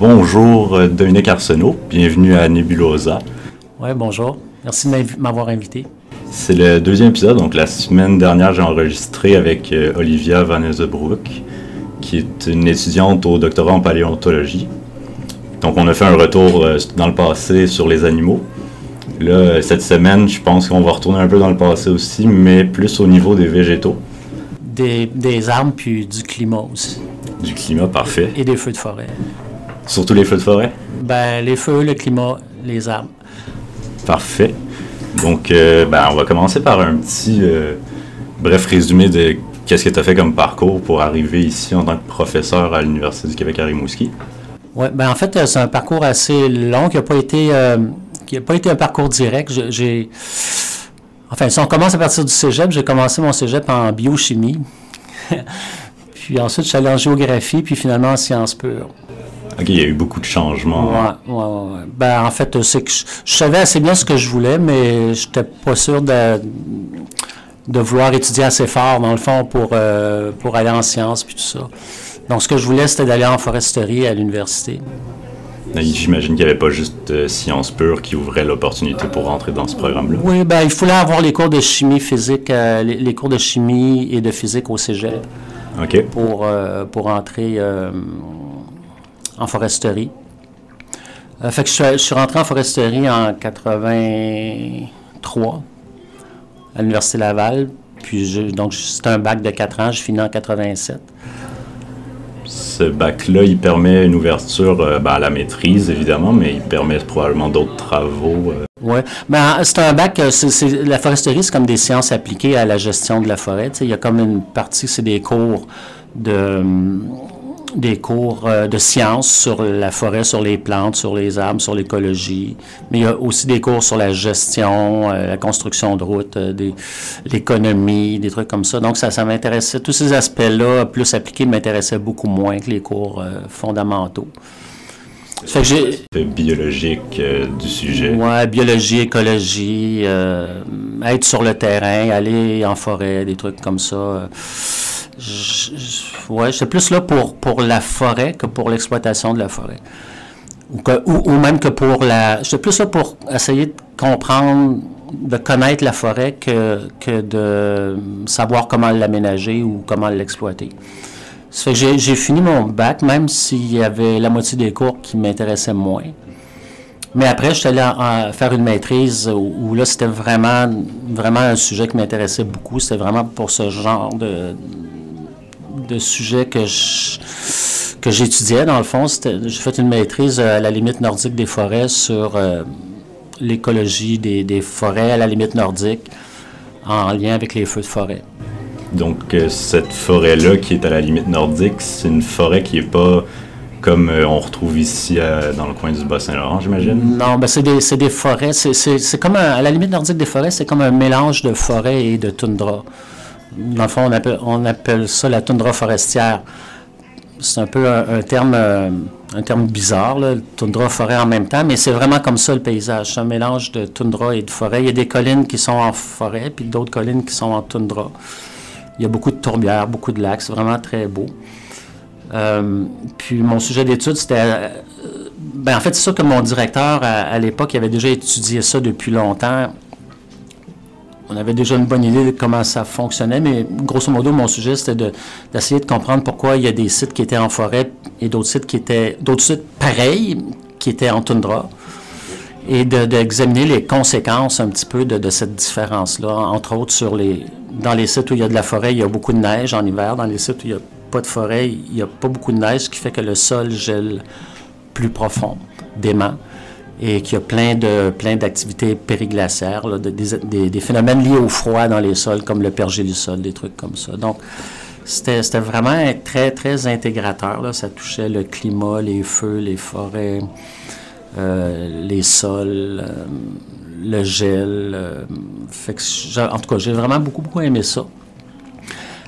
Bonjour euh, Dominique Arsenault, bienvenue à Nebulosa. Oui, bonjour. Merci de m'avoir invité. C'est le deuxième épisode, donc la semaine dernière j'ai enregistré avec euh, Olivia Van Ezebroek, qui est une étudiante au doctorat en paléontologie. Donc on a fait un retour euh, dans le passé sur les animaux. Là, cette semaine, je pense qu'on va retourner un peu dans le passé aussi, mais plus au niveau des végétaux. Des, des arbres puis du climat aussi. Du climat, parfait. Et des feux de forêt. Surtout les feux de forêt? Ben, les feux, le climat, les arbres. Parfait. Donc, euh, ben, on va commencer par un petit euh, bref résumé de qu'est-ce que tu as fait comme parcours pour arriver ici en tant que professeur à l'Université du Québec à Rimouski? Oui, ben en fait, euh, c'est un parcours assez long qui n'a pas été qui a pas été un parcours direct. J'ai enfin, si on commence à partir du cégep, j'ai commencé mon cégep en biochimie. puis ensuite, je suis allé en géographie, puis finalement en sciences pures. OK, il y a eu beaucoup de changements. Oui, oui, oui. Ben, en fait, c'est que je, savais assez bien ce que je voulais, mais je n'étais pas sûr de, de vouloir étudier assez fort, dans le fond, pour, euh, pour aller en sciences puis tout ça. Donc, ce que je voulais, c'était d'aller en foresterie à l'université. J'imagine qu'il n'y avait pas juste euh, sciences pures qui ouvrait l'opportunité pour rentrer dans ce programme-là. Oui, ben, il fallait avoir les cours de chimie physique, euh, les, cours de chimie et de physique au cégep. OK. Pour, pour entrer en foresterie. Euh, fait que je, suis rentré en foresterie en 83 à l'Université Laval. Puis donc c'est un bac de 4 ans, je finis en 87. Ce bac-là, il permet une ouverture euh, ben, à la maîtrise, évidemment, mais il permet probablement d'autres travaux. Euh. Oui, ben, c'est un bac, la foresterie, c'est comme des sciences appliquées à la gestion de la forêt. Il y a comme une partie, c'est des cours de des cours euh, de sciences sur la forêt, sur les plantes, sur les arbres, sur l'écologie. Mais il y a aussi des cours sur la gestion, euh, la construction de routes, euh, l'économie, des trucs comme ça. Donc, ça, ça m'intéressait. Tous ces aspects-là, plus appliqués, m'intéressaient beaucoup moins que les cours fondamentaux. Fait que biologique du sujet? Oui, biologie, écologie, être sur le terrain, aller en forêt, des trucs comme ça je, ouais, plus là pour, pour la forêt que pour l'exploitation de la forêt. Ou, ou, même que pour la. J'étais plus là pour essayer de comprendre, de connaître la forêt que, que de savoir comment l'aménager ou comment l'exploiter. Ça fait que j'ai fini mon bac, même s'il y avait la moitié des cours qui m'intéressaient moins. Mais après, je suis allé faire une maîtrise où, là, c'était vraiment, vraiment un sujet qui m'intéressait beaucoup. C'était vraiment pour ce genre de, de sujets que que j'étudiais, dans le fond. J'ai fait une maîtrise à la limite nordique des forêts sur euh, l'écologie des, forêts à la limite nordique en lien avec les feux de forêt. Donc, euh, cette forêt-là qui est à la limite nordique, c'est une forêt qui n'est pas comme euh, on retrouve ici dans le coin du Bas-Saint-Laurent, j'imagine? Non, ben c'est des, des, forêts. C'est comme à la limite nordique des forêts, c'est comme un mélange de forêt et de toundra. Dans le fond, on appelle, ça la toundra forestière. C'est un peu un, terme, euh, terme bizarre, toundra forêt en même temps, mais c'est vraiment comme ça le paysage. C'est un mélange de toundra et de forêt. Il y a des collines qui sont en forêt, puis d'autres collines qui sont en toundra. Il y a beaucoup de tourbières, beaucoup de lacs. C'est vraiment très beau. Euh, puis mon sujet d'étude, c'était. Euh, ben en fait, c'est sûr que mon directeur, à, l'époque, avait déjà étudié ça depuis longtemps on avait déjà une bonne idée de comment ça fonctionnait, mais grosso modo, mon sujet, c'était d'essayer de, comprendre pourquoi il y a des sites qui étaient en forêt et d'autres sites qui étaient, d'autres sites pareils, qui étaient en toundra, et d'examiner les conséquences un petit peu de, cette différence-là, entre autres sur les, dans les sites où il y a de la forêt, il y a beaucoup de neige en hiver, dans les sites où il n'y a pas de forêt, il n'y a pas beaucoup de neige, ce qui fait que le sol gèle plus profond, dément et qu'il y a plein de plein d'activités périglaciaires, des, phénomènes liés au froid dans les sols, comme le pergélisol, des trucs comme ça. Donc, c'était vraiment très, très intégrateur. Ça touchait le climat, les feux, les forêts, euh, les sols, euh, le gel. Euh, en tout cas, j'ai vraiment beaucoup, beaucoup aimé ça.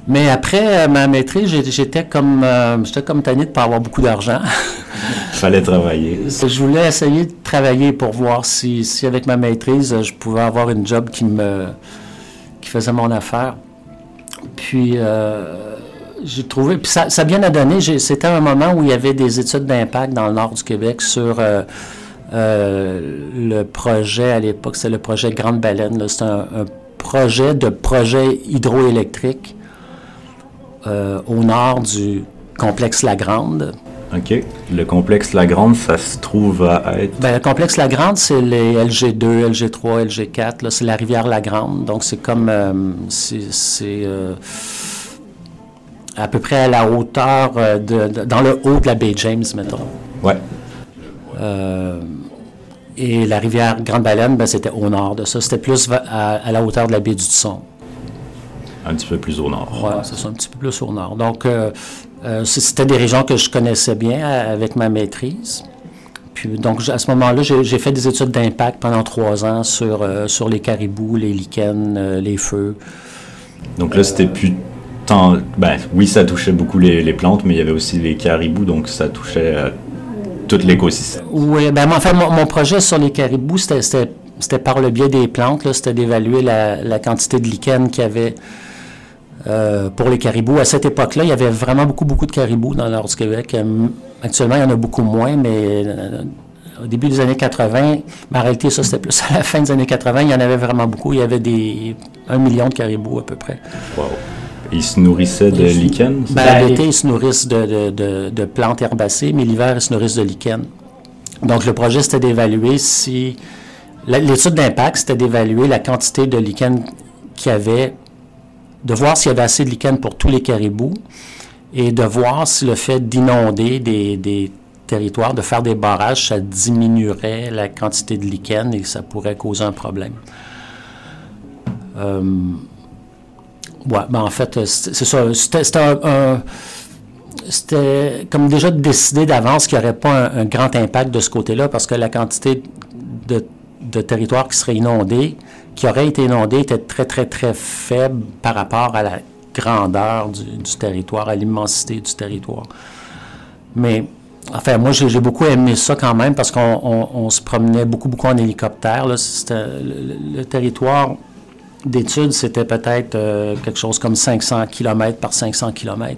Mais après ma maîtrise, j'étais comme, j'étais comme tanné de ne pas avoir beaucoup d'argent. fallait travailler. Je voulais essayer de travailler pour voir si, si, avec ma maîtrise, je pouvais avoir une job qui me qui faisait mon affaire. Puis, euh, j'ai trouvé, puis ça, ça a bien donné. C'était un moment où il y avait des études d'impact dans le nord du Québec sur euh, euh, le projet à l'époque, c'est le projet Grande Baleine. C'est un, projet de projet hydroélectrique au nord du complexe La Grande. OK. Le complexe La Grande, ça se trouve à être. Bien, le complexe La Grande, c'est les LG2, LG3, LG4. C'est la rivière La Grande. Donc, c'est comme. c'est à peu près à la hauteur euh, de, dans le haut de la baie James, mettons. Ouais. Euh, et la rivière Grande Baleine, ben, c'était au nord de ça. C'était plus à, la hauteur de la baie du Son. Un petit peu plus au nord. Oui, c'est ça, un petit peu plus au nord. Donc, euh, c'était des régions que je connaissais bien avec ma maîtrise. Puis, donc, à ce moment-là, j'ai fait des études d'impact pendant trois ans sur, sur les caribous, les lichens, les feux. Donc là, c'était plus ben, oui, ça touchait beaucoup les, plantes, mais il y avait aussi les caribous, donc ça touchait euh, tout l'écosystème. Oui, ben, en fait, mon, projet sur les caribous, c'était par le biais des plantes, c'était d'évaluer la, quantité de lichen qu'il y avait euh, pour les caribous. À cette époque-là, il y avait vraiment beaucoup, beaucoup de caribous dans le nord du Québec. Euh, actuellement, il y en a beaucoup moins, mais au début des années 80, mais en réalité, ça, c'était plus à la fin des années 80, il y en avait vraiment beaucoup. Il y avait des un million de caribous à peu près. Wow. Ils se nourrissaient de lichens? Ben, l'été, ils se nourrissent de, plantes herbacées, mais l'hiver, ils se nourrissent de lichens. Donc, le projet, c'était d'évaluer si... L'étude d'impact, c'était d'évaluer la quantité de lichens qu'il y avait, de voir s'il y avait assez de lichens pour tous les caribous et de voir si le fait d'inonder des, territoires, de faire des barrages, ça diminuerait la quantité de lichens et ça pourrait causer un problème. Euh, oui, ben en fait, c'est ça. C'était un, c'était comme déjà décidé d'avance qu'il n'y aurait pas un, grand impact de ce côté-là parce que la quantité de, de territoire qui serait inondé, qui aurait été inondé, était très, très, très faible par rapport à la grandeur du, territoire, à l'immensité du territoire. Mais, enfin, moi, j'ai beaucoup aimé ça quand même parce qu'on se promenait beaucoup, beaucoup en hélicoptère. Là. Le, le territoire d'études, c'était peut-être euh, quelque chose comme 500 km par 500 km.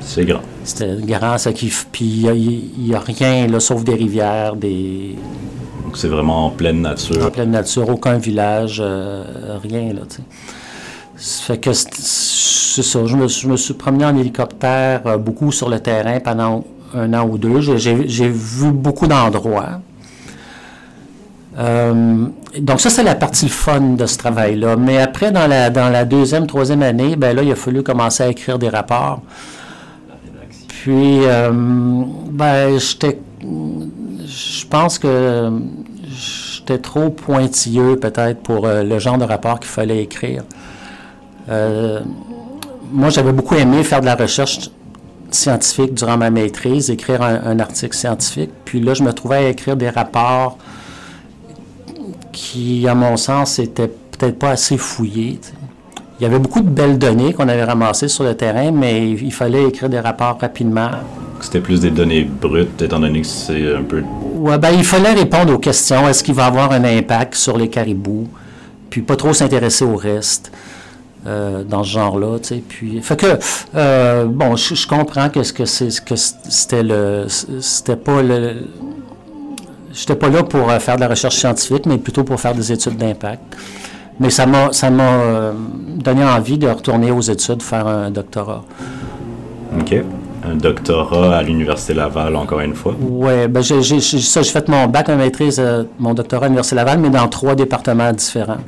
C'est grand. C'était grand, ça qui. Puis il n'y a, rien, là, sauf des rivières, des. Donc c'est vraiment en pleine nature. En pleine nature, aucun village, euh, rien, là, tu sais. Ça fait que c'est ça. Je me, je me, suis promené en hélicoptère euh, beaucoup sur le terrain pendant un an ou deux. J'ai vu beaucoup d'endroits. Euh, donc ça, c'est la partie fun de ce travail-là. Mais après, dans la, dans la deuxième, troisième année, ben là, il a fallu commencer à écrire des rapports. Puis, euh, ben, j'étais... Je pense que j'étais trop pointilleux, peut-être, pour euh, le genre de rapport qu'il fallait écrire. moi, j'avais beaucoup aimé faire de la recherche scientifique durant ma maîtrise, écrire un article scientifique. Puis là, je me trouvais à écrire des rapports qui, à mon sens, n'était peut-être pas assez fouillé. Il y avait beaucoup de belles données qu'on avait ramassées sur le terrain, mais il fallait écrire des rapports rapidement. C'était plus des données brutes, étant donné que c'est un peu... Oui, ben, il fallait répondre aux questions. Est-ce qu'il va avoir un impact sur les caribous? Puis pas trop s'intéresser au reste. Euh, dans ce genre-là, puis, fait euh, bon, je, comprends que que c'est, que c'était le, c'était pas le, je n'étais pas là pour euh, faire de la recherche scientifique, mais plutôt pour faire des études d'impact. Mais ça m'a, ça m'a donné envie de retourner aux études, faire un doctorat. OK. Un doctorat à l'Université Laval, encore une fois? Oui, ben j'ai, j'ai, j'ai fait mon bac en maîtrise, euh, mon doctorat à l'Université Laval, mais dans trois départements différents.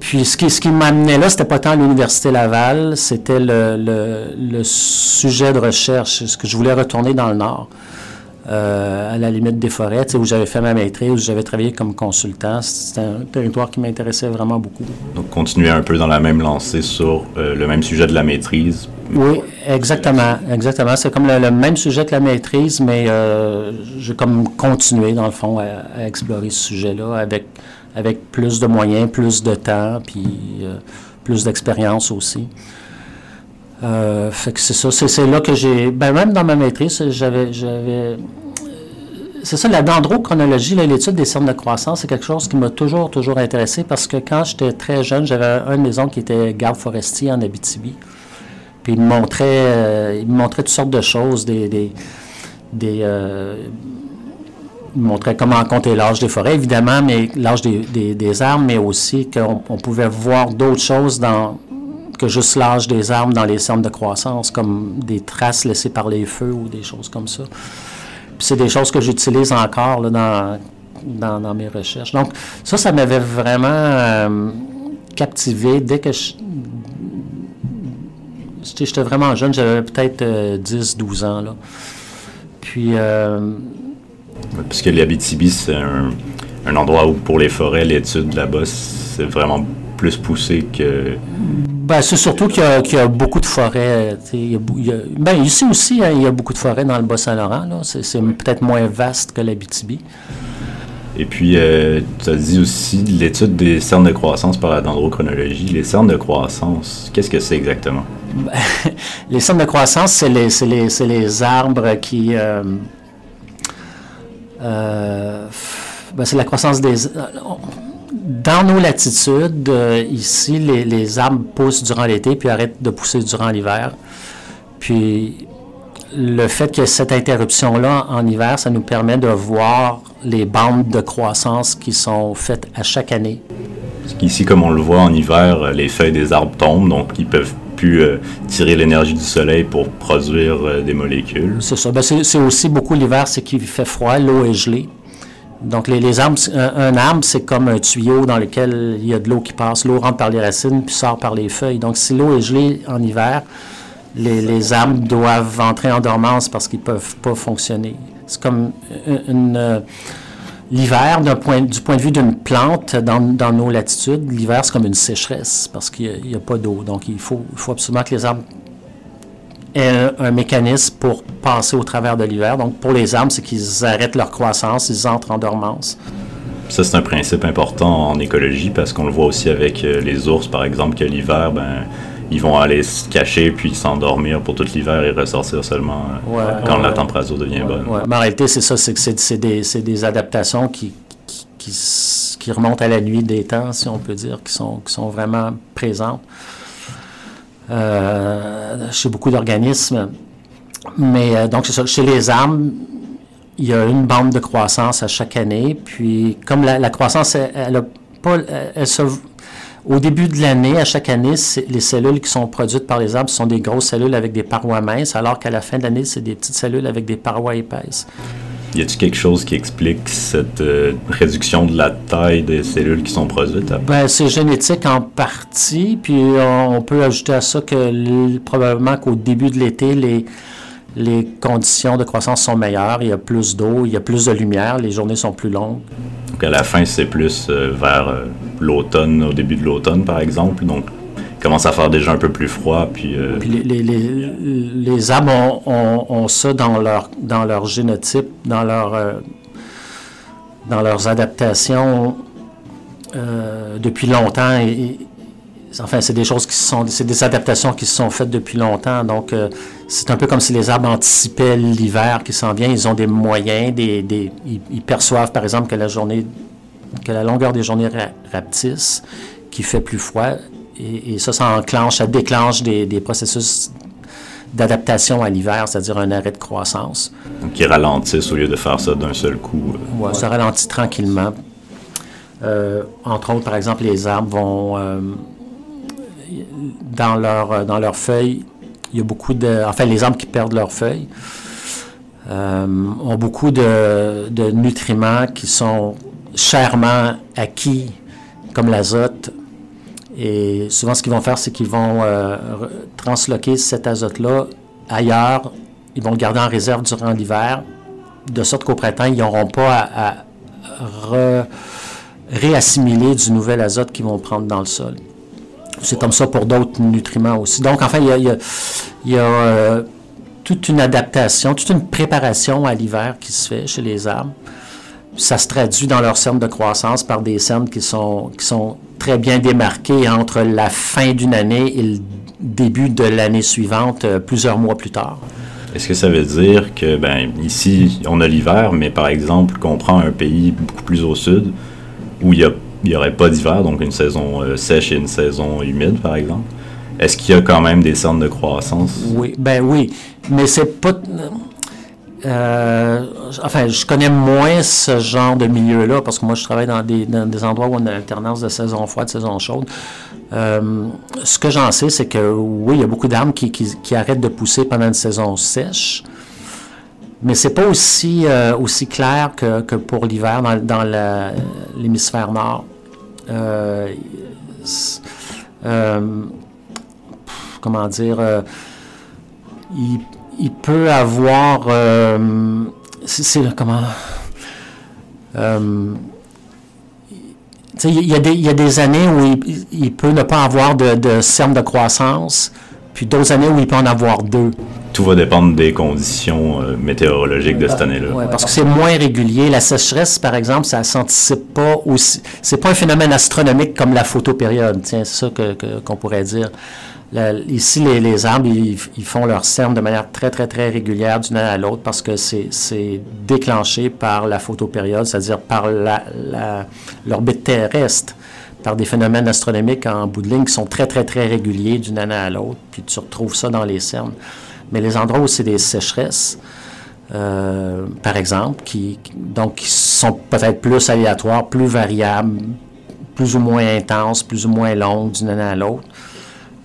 puis ce qui, m'amenait là, c'était pas tant l'Université Laval, c'était le, le, le, sujet de recherche, ce que je voulais retourner dans le Nord. Euh, à la limite des forêts, où j'avais fait ma maîtrise, où j'avais travaillé comme consultant. C'était un territoire qui m'intéressait vraiment beaucoup. Donc, continuer un peu dans la même lancée sur euh, le même sujet de la maîtrise. Oui, exactement. Exactement. C'est comme le, même sujet que la maîtrise, mais euh, j'ai comme continué, dans le fond, à, explorer ce sujet-là avec, avec plus de moyens, plus de temps, puis plus d'expérience aussi. Euh, c'est ça, c'est là que j'ai. Ben même dans ma maîtrise, j'avais, j'avais. c'est ça, la dendrochronologie, l'étude des cernes de croissance, c'est quelque chose qui m'a toujours, toujours intéressé parce que quand j'étais très jeune, j'avais un de mes qui était garde forestier en Abitibi. Puis il me montrait, euh, il me montrait toutes sortes de choses, des, des, euh, il me montrait comment compter l'âge des forêts, évidemment, mais l'âge des, des, des, arbres, mais aussi qu'on on pouvait voir d'autres choses dans, que juste l'âge des arbres dans les cernes de croissance, comme des traces laissées par les feux ou des choses comme ça. Puis c'est des choses que j'utilise encore dans, dans, mes recherches. Donc, ça, ça m'avait vraiment euh, captivé dès que je. J'étais vraiment jeune, j'avais peut-être 10-12 ans. Là. Puis. Euh, Puisque l'Abitibi, c'est un, endroit où, pour les forêts, l'étude là-bas, c'est vraiment plus poussé que. Ben, c'est surtout qu'il y, qu y, a beaucoup de forêts. Il y a, il y a, ben, ici aussi, hein, il y a beaucoup de forêts dans le Bas-Saint-Laurent. C'est peut-être moins vaste que l'Abitibi. Et puis, euh, tu as dit aussi l'étude des cernes de croissance par la dendrochronologie. Les cernes de croissance, qu'est-ce que c'est exactement? Ben, les cernes de croissance, c'est les, les, les, arbres qui. Euh, euh, ben, c'est la croissance des dans nos latitudes, euh, ici, les, les, arbres poussent durant l'été puis arrêtent de pousser durant l'hiver. Puis le fait que cette interruption-là en hiver, ça nous permet de voir les bandes de croissance qui sont faites à chaque année. Qu'ici, comme on le voit en hiver, les feuilles des arbres tombent, donc ils peuvent plus euh, tirer l'énergie du soleil pour produire euh, des molécules. C'est ça. Ben, c'est aussi beaucoup l'hiver, c'est qu'il fait froid, l'eau est gelée. Donc, les, les arbres, un, un arbre, c'est comme un tuyau dans lequel il y a de l'eau qui passe. L'eau rentre par les racines puis sort par les feuilles. Donc, si l'eau est gelée en hiver, les, les, arbres doivent entrer en dormance parce qu'ils ne peuvent pas fonctionner. C'est comme une euh, l'hiver, du point de vue d'une plante dans, nos latitudes, l'hiver, c'est comme une sécheresse parce qu'il n'y a, a, pas d'eau. Donc, il faut absolument que les arbres un, un, mécanisme pour passer au travers de l'hiver. Donc, pour les arbres, c'est qu'ils arrêtent leur croissance, ils entrent en dormance. Ça, c'est un principe important en écologie parce qu'on le voit aussi avec euh, les ours, par exemple, que l'hiver, ben, ils vont aller se cacher puis s'endormir pour tout l'hiver et ressortir seulement euh, ouais, quand ouais, la température devient ouais, bonne. Mais en réalité, c'est ça, c'est que c'est des, des, adaptations qui, qui, qui, qui, remontent à la nuit des temps, si on peut dire, qui sont, qui sont vraiment présentes chez beaucoup d'organismes. Mais euh, donc, c'est ça, chez les arbres, il y a une bande de croissance à chaque année. Puis, comme la, la croissance, elle, elle, a pas, elle se, au début de l'année, à chaque année, les cellules qui sont produites par les arbres sont des grosses cellules avec des parois minces, alors qu'à la fin de l'année, c'est des petites cellules avec des parois épaisses. Y a-t-il quelque chose qui explique cette euh, réduction de la taille des cellules qui sont produites? Ben, c'est génétique en partie, puis on, on, peut ajouter à ça que probablement qu'au début de l'été, les, les conditions de croissance sont meilleures, il y a plus d'eau, il y a plus de lumière, les journées sont plus longues. Donc à la fin, c'est plus euh, vers euh, l'automne, au début de l'automne par exemple, donc commence à faire déjà un peu plus froid. Puis, euh... les, les, les, les, arbres ont, ont, ont, ça dans leur, dans leur génotype, dans, leur, euh, dans leurs adaptations euh, depuis longtemps. Et, enfin, c'est des choses qui sont, c'est des adaptations qui se sont faites depuis longtemps. Donc, c'est un peu comme si les arbres anticipaient l'hiver qui s'en vient. Ils ont des moyens, des, des ils, perçoivent par exemple que la journée, que la longueur des journées rapetisse, qu'il fait plus froid. Et, et, ça, ça enclenche, ça déclenche des, des processus d'adaptation à l'hiver, c'est-à-dire un arrêt de croissance. Donc, qui ralentissent au lieu de faire ça d'un seul coup. Euh, ouais, ouais, ça ralentit tranquillement. Euh, entre autres, par exemple, les arbres vont, euh, dans leurs dans leur feuilles, il y a beaucoup de... Enfin, les arbres qui perdent leurs feuilles euh, ont beaucoup de, de nutriments qui sont chèrement acquis, comme l'azote, et souvent, ce qu'ils vont faire, c'est qu'ils vont euh, transloquer cet azote-là ailleurs. Ils vont le garder en réserve durant l'hiver, de sorte qu'au printemps, ils n'auront pas à, réassimiler du nouvel azote qu'ils vont prendre dans le sol. C'est comme ça pour d'autres nutriments aussi. Donc, enfin, il y a, il y a euh, toute une adaptation, toute une préparation à l'hiver qui se fait chez les arbres. Ça se traduit dans leurs cernes de croissance par des cernes qui sont, qui sont très bien démarqué entre la fin d'une année et le début de l'année suivante, euh, plusieurs mois plus tard. Est-ce que ça veut dire que, ben, ici, on a l'hiver, mais par exemple, qu'on prend un pays beaucoup plus au sud, où il n'y aurait pas d'hiver, donc une saison euh, sèche et une saison humide, par exemple, est-ce qu'il y a quand même des centres de croissance? Oui, ben oui, mais c'est pas... Euh, enfin, je connais moins ce genre de milieu-là parce que moi, je travaille dans des, endroits où on a alternance de saison froide, de saison chaude. Euh, ce que j'en sais, c'est que oui, il y a beaucoup d'arbres qui, arrêtent de pousser pendant une saison sèche, mais c'est pas aussi, euh, aussi clair que, pour l'hiver dans, l'hémisphère nord. comment dire, il peut avoir. Euh, c'est comment. Il y, a des, années où il, peut ne pas avoir de, de de croissance, puis d'autres années où il peut en avoir deux. Tout va dépendre des conditions euh, météorologiques de cette année-là. Oui, parce que c'est moins régulier. La sécheresse, par exemple, ça ne s'anticipe pas aussi. C'est pas un phénomène astronomique comme la photopériode, tiens, c'est ça qu'on pourrait dire ici, les, arbres, ils, font leur cerne de manière très, très, très régulière d'une année à l'autre parce que c'est déclenché par la photopériode, c'est-à-dire par l'orbite terrestre, par des phénomènes astronomiques en bout de ligne qui sont très, très, très réguliers d'une année à l'autre, puis tu retrouves ça dans les cernes. Mais les endroits où c'est des sécheresses, euh, par exemple, qui, donc, qui sont peut-être plus aléatoires, plus variables, plus ou moins intenses, plus ou moins longues d'une année à l'autre,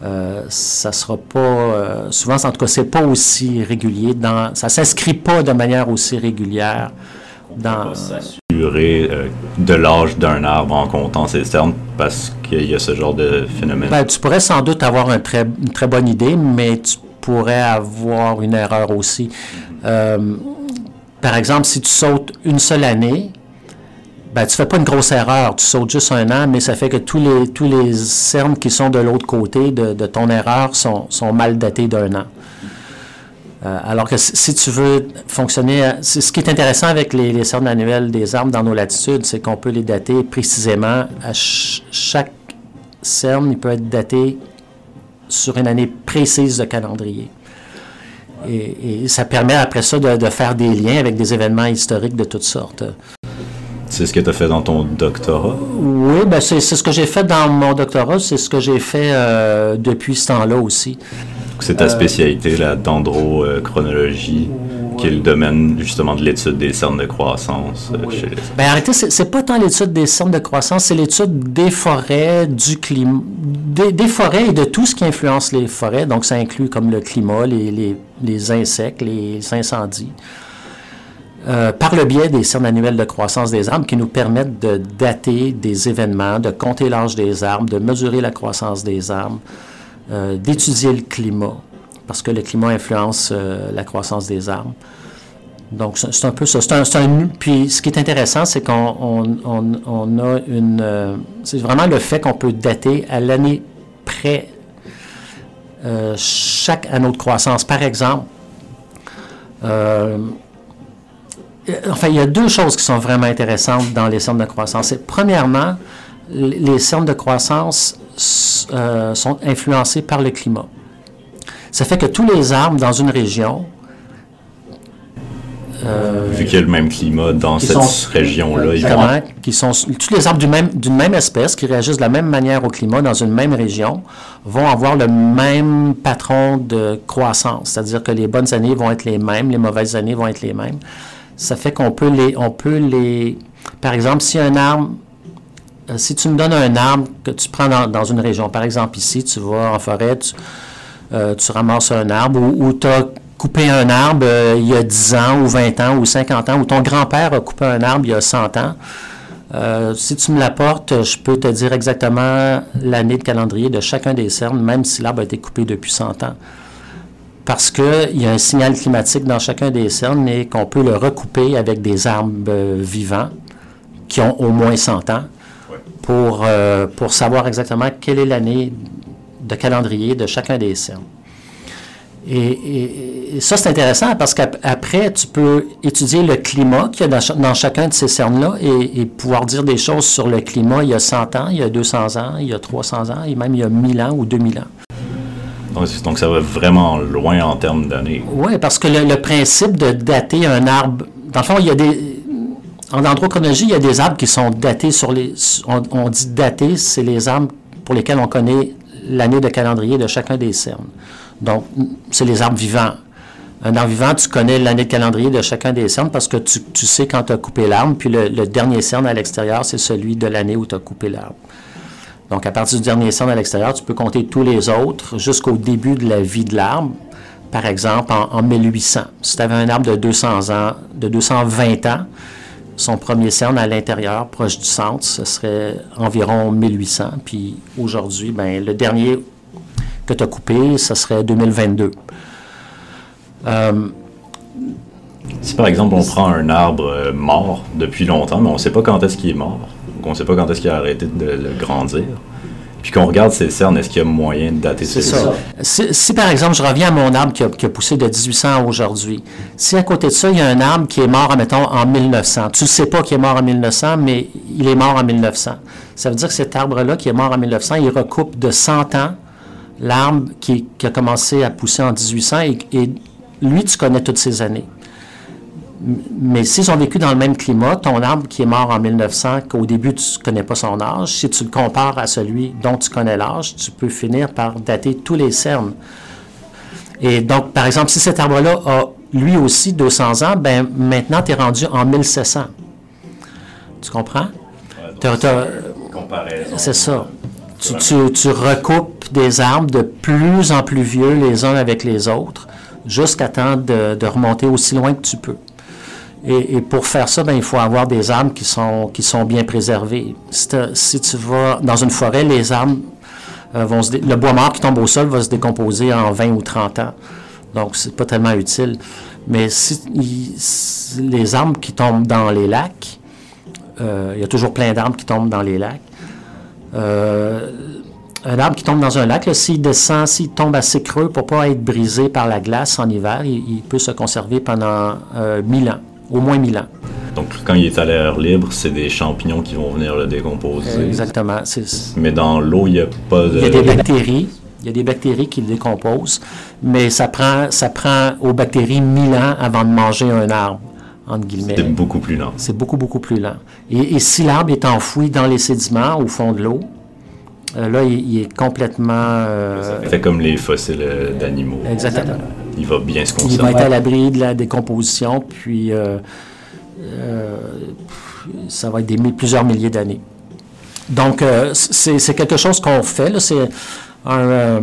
euh, ça sera pas euh, souvent en tout cas c'est pas aussi régulier dans ça s'inscrit pas de manière aussi régulière dans s'assurer euh, de l'âge d'un arbre en comptant ses cernes parce qu'il y a ce genre de phénomène. Ben, tu pourrais sans doute avoir un très, une très bonne idée mais tu pourrais avoir une erreur aussi. par exemple si tu sautes une seule année ben, tu fais pas une grosse erreur, tu sautes juste un an, mais ça fait que tous les, tous les cernes qui sont de l'autre côté de, ton erreur sont, sont mal datés d'un an. Euh, alors que si tu veux fonctionner, ce qui est intéressant avec les, les cernes annuelles des arbres dans nos latitudes, c'est qu'on peut les dater précisément à chaque cerne, il peut être daté sur une année précise de calendrier. Et, ça permet après ça de, de, faire des liens avec des événements historiques de toutes sortes. C'est ce que tu as fait dans ton doctorat? Oui, ben c'est ce que j'ai fait dans mon doctorat, c'est ce que j'ai fait euh, depuis ce temps-là aussi. C'est ta euh, spécialité, la dendrochronologie, qui est le domaine justement de l'étude des cernes de croissance euh, chez les... Ben arrêtez, c'est pas tant l'étude des cernes de croissance, c'est l'étude des forêts, du climat, des, forêts et de tout ce qui influence les forêts. Donc ça inclut comme le climat, les, les, les insectes, les incendies. Euh, par le biais des cernes annuelles de croissance des arbres qui nous permettent de dater des événements, de compter l'âge des arbres, de mesurer la croissance des arbres, euh, d'étudier le climat, parce que le climat influence euh, la croissance des arbres. Donc, c'est un peu ça. Puis, ce qui est intéressant, c'est qu'on on, a une... c'est vraiment le fait qu'on peut dater à l'année près chaque anneau de croissance. Par exemple, euh, enfin, il y a deux choses qui sont vraiment intéressantes dans les cernes de croissance. Premièrement, les cernes de croissance euh, sont influencées par le climat. Ça fait que tous les arbres dans une région euh, Vu qu'il y a le même climat dans cette région-là. Évidemment, qui sont, tous les arbres d'une même, même, espèce, qui réagissent de la même manière au climat dans une même région, vont avoir le même patron de croissance. C'est-à-dire que les bonnes années vont être les mêmes, les mauvaises années vont être les mêmes ça fait qu'on peut les, on peut les, par exemple, si un arbre, si tu me donnes un arbre que tu prends dans, une région, par exemple ici, tu vas en forêt, tu, euh, ramasses un arbre ou, tu as coupé un arbre euh, il y a 10 ans ou 20 ans ou 50 ans, ou ton grand-père a coupé un arbre il y a 100 ans. si tu me l'apportes, je peux te dire exactement l'année de calendrier de chacun des cernes, même si l'arbre a été coupé depuis 100 ans parce qu'il y a un signal climatique dans chacun des cernes et qu'on peut le recouper avec des arbres euh, vivants qui ont au moins 100 ans pour, euh, pour savoir exactement quelle est l'année de calendrier de chacun des cernes. Et, ça, c'est intéressant parce qu'après, tu peux étudier le climat qu'il y a dans, chacun de ces cernes-là et, et, pouvoir dire des choses sur le climat il y a 100 ans, il y a 200 ans, il y a 300 ans et même il y a 1000 ans ou 2000 ans. Donc, ça va vraiment loin en termes d'années. Oui, parce que le, principe de dater un arbre, dans le fond, il y a des. En androchronologie, il y a des arbres qui sont datés sur les. On, dit dater, c'est les arbres pour lesquels on connaît l'année de calendrier de chacun des cernes. Donc, c'est les arbres vivants. Un arbre vivant, tu connais l'année de calendrier de chacun des cernes parce que tu, sais quand tu as coupé l'arbre, puis le, dernier cerne à l'extérieur, c'est celui de l'année où tu as coupé l'arbre. Donc, à partir du dernier cerne à l'extérieur, tu peux compter tous les autres jusqu'au début de la vie de l'arbre. Par exemple, en, 1800. Si tu avais un arbre de 200 ans, de 220 ans, son premier cerne à l'intérieur, proche du centre, ce serait environ 1800. Puis aujourd'hui, ben, le dernier que tu as coupé, ce serait 2022. Euh, si par exemple on prend un arbre euh, mort depuis longtemps, mais on ne sait pas quand est-ce qu'il est mort, on ne sait pas quand est-ce qu'il a arrêté de, le grandir. Puis qu'on regarde ces cernes, est-ce qu'il y a moyen de dater ces cernes? Si, si, par exemple, je reviens à mon arbre qui a, poussé de 1800 à aujourd'hui, si à côté de ça, il y a un arbre qui est mort, admettons, en 1900, tu ne sais pas qu'il est mort en 1900, mais il est mort en 1900. Ça veut dire que cet arbre-là qui est mort en 1900, il recoupe de 100 ans l'arbre qui, a commencé à pousser en 1800 et, et lui, tu connais toutes ces années. Mais s'ils ont vécu dans le même climat, ton arbre qui est mort en 1900, qu'au début tu ne connais pas son âge, si tu le compares à celui dont tu connais l'âge, tu peux finir par dater tous les cernes. Et donc, par exemple, si cet arbre-là a lui aussi 200 ans, ben maintenant tu es rendu en 1700. Tu comprends? C'est ça. Tu, tu, recoupes des arbres de plus en plus vieux les uns avec les autres jusqu'à temps de, de remonter aussi loin que tu peux. Et, pour faire ça, ben, il faut avoir des arbres qui sont, qui sont bien préservés. Si, tu vas dans une forêt, les arbres euh, vont se le bois mort qui tombe au sol va se décomposer en 20 ou 30 ans. Donc, c'est pas tellement utile. Mais si, les arbres qui tombent dans les lacs, euh, il y a toujours plein d'arbres qui tombent dans les lacs. Euh, un arbre qui tombe dans un lac, s'il descend, s'il tombe assez creux pour pas être brisé par la glace en hiver, il, peut se conserver pendant 1000 ans au moins 1000 ans. Donc, quand il est à l'air libre, c'est des champignons qui vont venir le décomposer. Exactement. Mais dans l'eau, il n'y a pas de... Il y a des bactéries. Il y a des bactéries qui le décomposent, mais ça prend, ça prend aux bactéries 1000 ans avant de manger un arbre, entre guillemets. C'est beaucoup plus lent. C'est beaucoup, beaucoup plus lent. Et, si l'arbre est enfoui dans les sédiments, au fond de l'eau, euh, là, il, est complètement... Euh, c'est comme les fossiles d'animaux. Exactement il va bien se conserver. Il va être à l'abri de la décomposition, puis euh, euh, ça va être des, plusieurs milliers d'années. Donc, euh, c'est quelque chose qu'on fait. C'est un,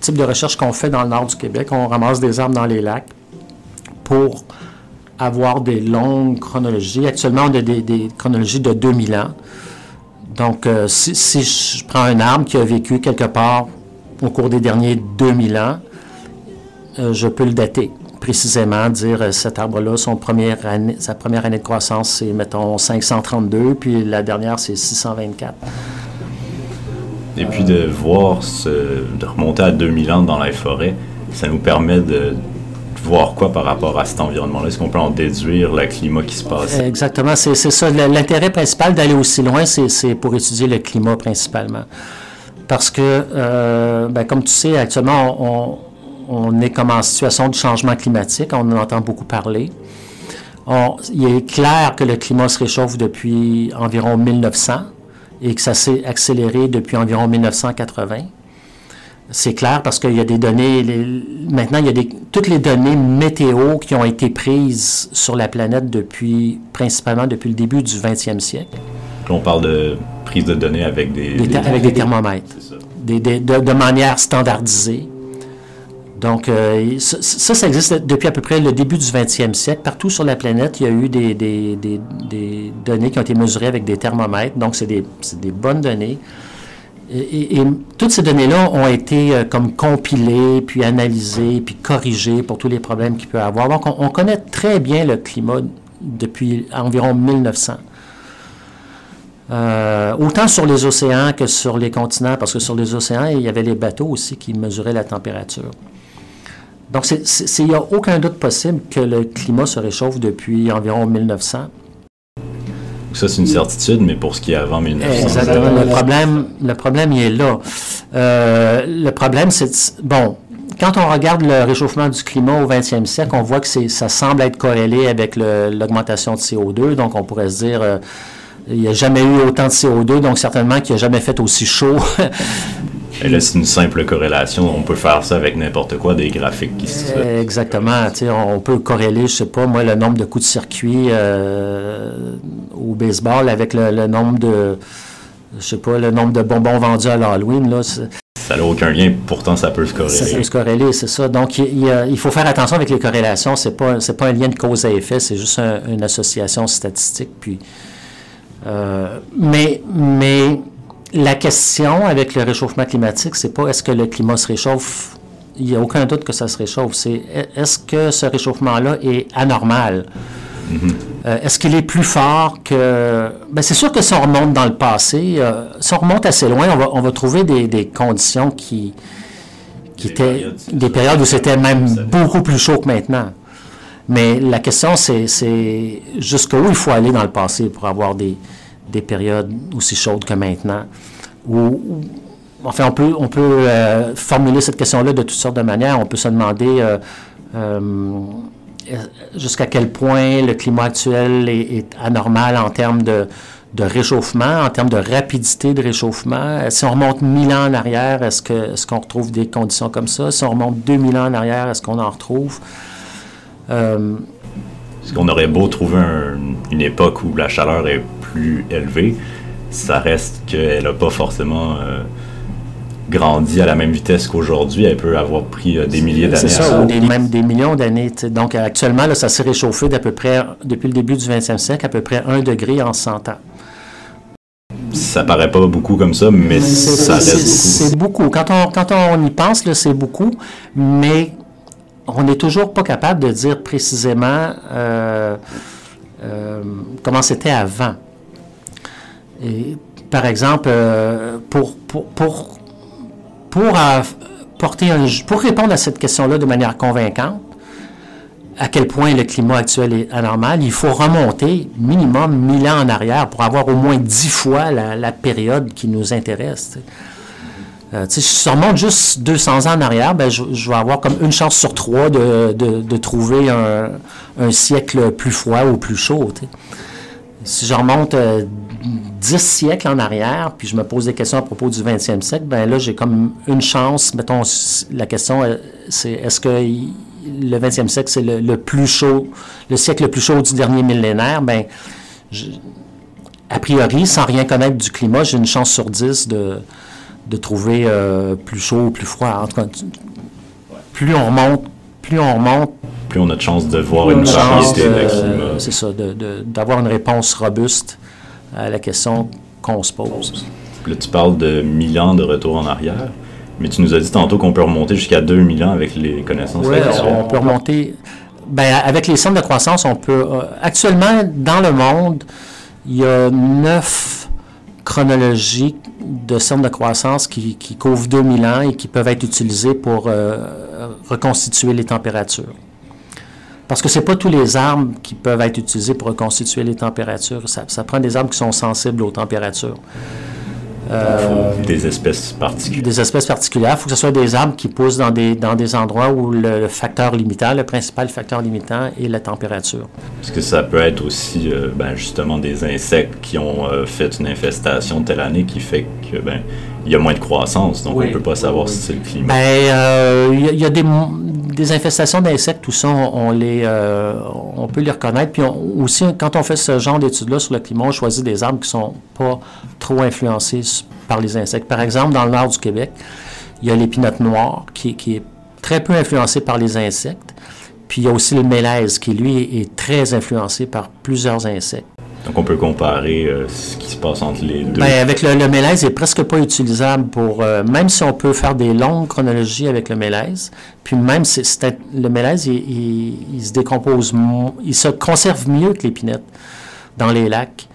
type de recherche qu'on fait dans le nord du Québec. On ramasse des arbres dans les lacs pour avoir des longues chronologies. Actuellement, on a des, chronologies de 2000 ans. Donc, si, si, je prends un arbre qui a vécu quelque part au cours des derniers 2000 ans, euh, je peux le dater précisément, dire euh, cet arbre-là, son première année, sa première année de croissance, c'est, mettons, 532, puis la dernière, c'est 624. Et puis de voir, ce, de remonter à 2000 ans dans la forêt, ça nous permet de voir quoi par rapport à cet environnement-là? Est-ce qu'on peut en déduire le climat qui se passe? Exactement, c'est, ça. L'intérêt principal d'aller aussi loin, c'est, pour étudier le climat principalement. Parce que, euh, ben, comme tu sais, actuellement, on on est comme en situation de changement climatique, on en entend beaucoup parler. il est clair que le climat se réchauffe depuis environ 1900 et que ça s'est accéléré depuis environ 1980. C'est clair parce qu'il y a des données, maintenant il y a des, toutes les données météo qui ont été prises sur la planète depuis, principalement depuis le début du 20e siècle. on parle de prise de données avec des... avec des thermomètres, de, manière standardisée. Donc, euh, ça, ça existe depuis à peu près le début du 20e siècle. Partout sur la planète, il y a eu des, données qui ont été mesurées avec des thermomètres. Donc, c'est des, bonnes données. Et, toutes ces données-là ont été euh, comme compilées, puis analysées, puis corrigées pour tous les problèmes qu'il peut y avoir. Donc, on, connaît très bien le climat depuis environ 1900. Euh, autant sur les océans que sur les continents, parce que sur les océans, il y avait les bateaux aussi qui mesuraient la température. Donc, il n'y a aucun doute possible que le climat se réchauffe depuis environ 1900. Ça, c'est une certitude, mais pour ce qui est avant 1900. Exactement. Le problème, le problème, il est là. Euh, le problème, c'est, bon, quand on regarde le réchauffement du climat au 20e siècle, on voit que ça semble être corrélé avec l'augmentation de CO2. Donc, on pourrait se dire, euh, il n'y a jamais eu autant de CO2, donc certainement qu'il n'y a jamais fait aussi chaud. Et là, c'est une simple corrélation. On peut faire ça avec n'importe quoi, des graphiques qui se... Exactement. On peut corréler, je sais pas, moi, le nombre de coups de circuit euh, au baseball avec le, nombre de... Je sais pas, le nombre de bonbons vendus à l'Halloween. Là, ça n'a aucun lien, pourtant ça peut se corréler. Ça peut se corréler, c'est ça. Donc, il, faut faire attention avec les corrélations. Ce n'est pas, pas un lien de cause à effet, c'est juste une association statistique. Puis, euh, mais, mais la question avec le réchauffement climatique, c'est pas est-ce que le climat se réchauffe. Il n'y a aucun doute que ça se réchauffe. C'est est-ce que ce réchauffement-là est anormal? Mm-hmm. Euh, est-ce qu'il est plus fort que... Ben, c'est sûr que si on remonte dans le passé, euh, si on remonte assez loin, on va, on va trouver des, des, conditions qui, qui des étaient... Périodes, des périodes où c'était même beaucoup plus chaud que maintenant. Mais la question, c'est jusqu'où il faut aller dans le passé pour avoir des, des périodes aussi chaudes que maintenant. Ou, enfin, on peut, on peut euh, formuler cette question-là de toutes sortes de manières. On peut se demander euh, euh, jusqu'à quel point le climat actuel est, anormal en termes de, réchauffement, en termes de rapidité de réchauffement. Si on remonte 1000 ans en arrière, est-ce qu'on est qu'on retrouve des conditions comme ça? Si on remonte 2000 ans en arrière, est-ce qu'on en retrouve? Est-ce qu'on aurait beau trouver une époque où la chaleur est plus élevée, ça reste qu'elle n'a pas forcément euh, grandi à la même vitesse qu'aujourd'hui. Elle peut avoir pris euh, des milliers d'années. C'est ça, ou même des millions d'années. Donc actuellement, là, ça s'est réchauffé d'à peu près, depuis le début du 20e siècle, à peu près un degré en 100 ans. Ça paraît pas beaucoup comme ça, mais, ça reste beaucoup. C'est beaucoup. Quand on, quand on y pense, c'est beaucoup, mais on n'est toujours pas capable de dire précisément euh, comment c'était avant. Par exemple, euh, pour, pour, pour, pour, porter un, pour répondre à cette question-là de manière convaincante, à quel point le climat actuel est anormal, il faut remonter minimum 1000 ans en arrière pour avoir au moins 10 fois la, période qui nous intéresse. Euh, si je remonte juste 200 ans en arrière, ben, je, vais avoir comme une chance sur trois de, de, trouver un, un, siècle plus froid ou plus chaud. Si je remonte euh, dix siècles en arrière, puis je me pose des questions à propos du 20e siècle, ben là, j'ai comme une chance. Mettons, la question, euh, c'est est-ce que le 20e siècle, c'est le, plus chaud, le siècle le plus chaud du dernier millénaire? Ben, a priori, sans rien connaître du climat, j'ai une chance sur dix de, de trouver euh, plus chaud ou plus froid. En tout cas, plus on remonte, plus on remonte, plus on a de chance de voir une, variété de, climat. C'est ça, d'avoir une réponse robuste à la question qu'on se pose. Là, tu parles de 1000 ans de retour en arrière, mais tu nous as dit tantôt qu'on peut remonter jusqu'à 2000 ans avec les connaissances Oui, on peut remonter. Ben, avec les centres de croissance, on peut. Euh, actuellement, dans le monde, il y a neuf chronologies de centres de croissance qui, qui, couvrent 2000 ans et qui peuvent être utilisées pour euh, reconstituer les températures. Parce que ce n'est pas tous les arbres qui peuvent être utilisés pour reconstituer les températures. Ça, prend des arbres qui sont sensibles aux températures. Euh, des espèces particulières. Des espèces particulières. Il faut que ce soit des arbres qui poussent dans des, dans des endroits où le facteur limitant, le principal facteur limitant est la température. Est-ce que ça peut être aussi euh, ben, justement des insectes qui ont euh, fait une infestation telle année qui fait que ben, il y a moins de croissance, donc on ne peut pas savoir si c'est le climat. Ben, il y, a des, des infestations d'insectes, tout ça, on, les, euh, on peut les reconnaître. Puis aussi, quand on fait ce genre d'études-là sur le climat, on choisit des arbres qui ne sont pas trop influencés par les insectes. Par exemple, dans le nord du Québec, il y a l'épinote noire qui, qui, est très peu influencé par les insectes. Puis il y a aussi le mélèze qui, lui, est très influencé par plusieurs insectes. Donc, on peut comparer euh, ce qui se passe entre les deux. Bien, avec le, le mélèze, il n'est presque pas utilisable pour. Euh, même si on peut faire des longues chronologies avec le mélèze, puis même si le mélèze, il, se décompose, il se conserve mieux que l'épinette dans les lacs.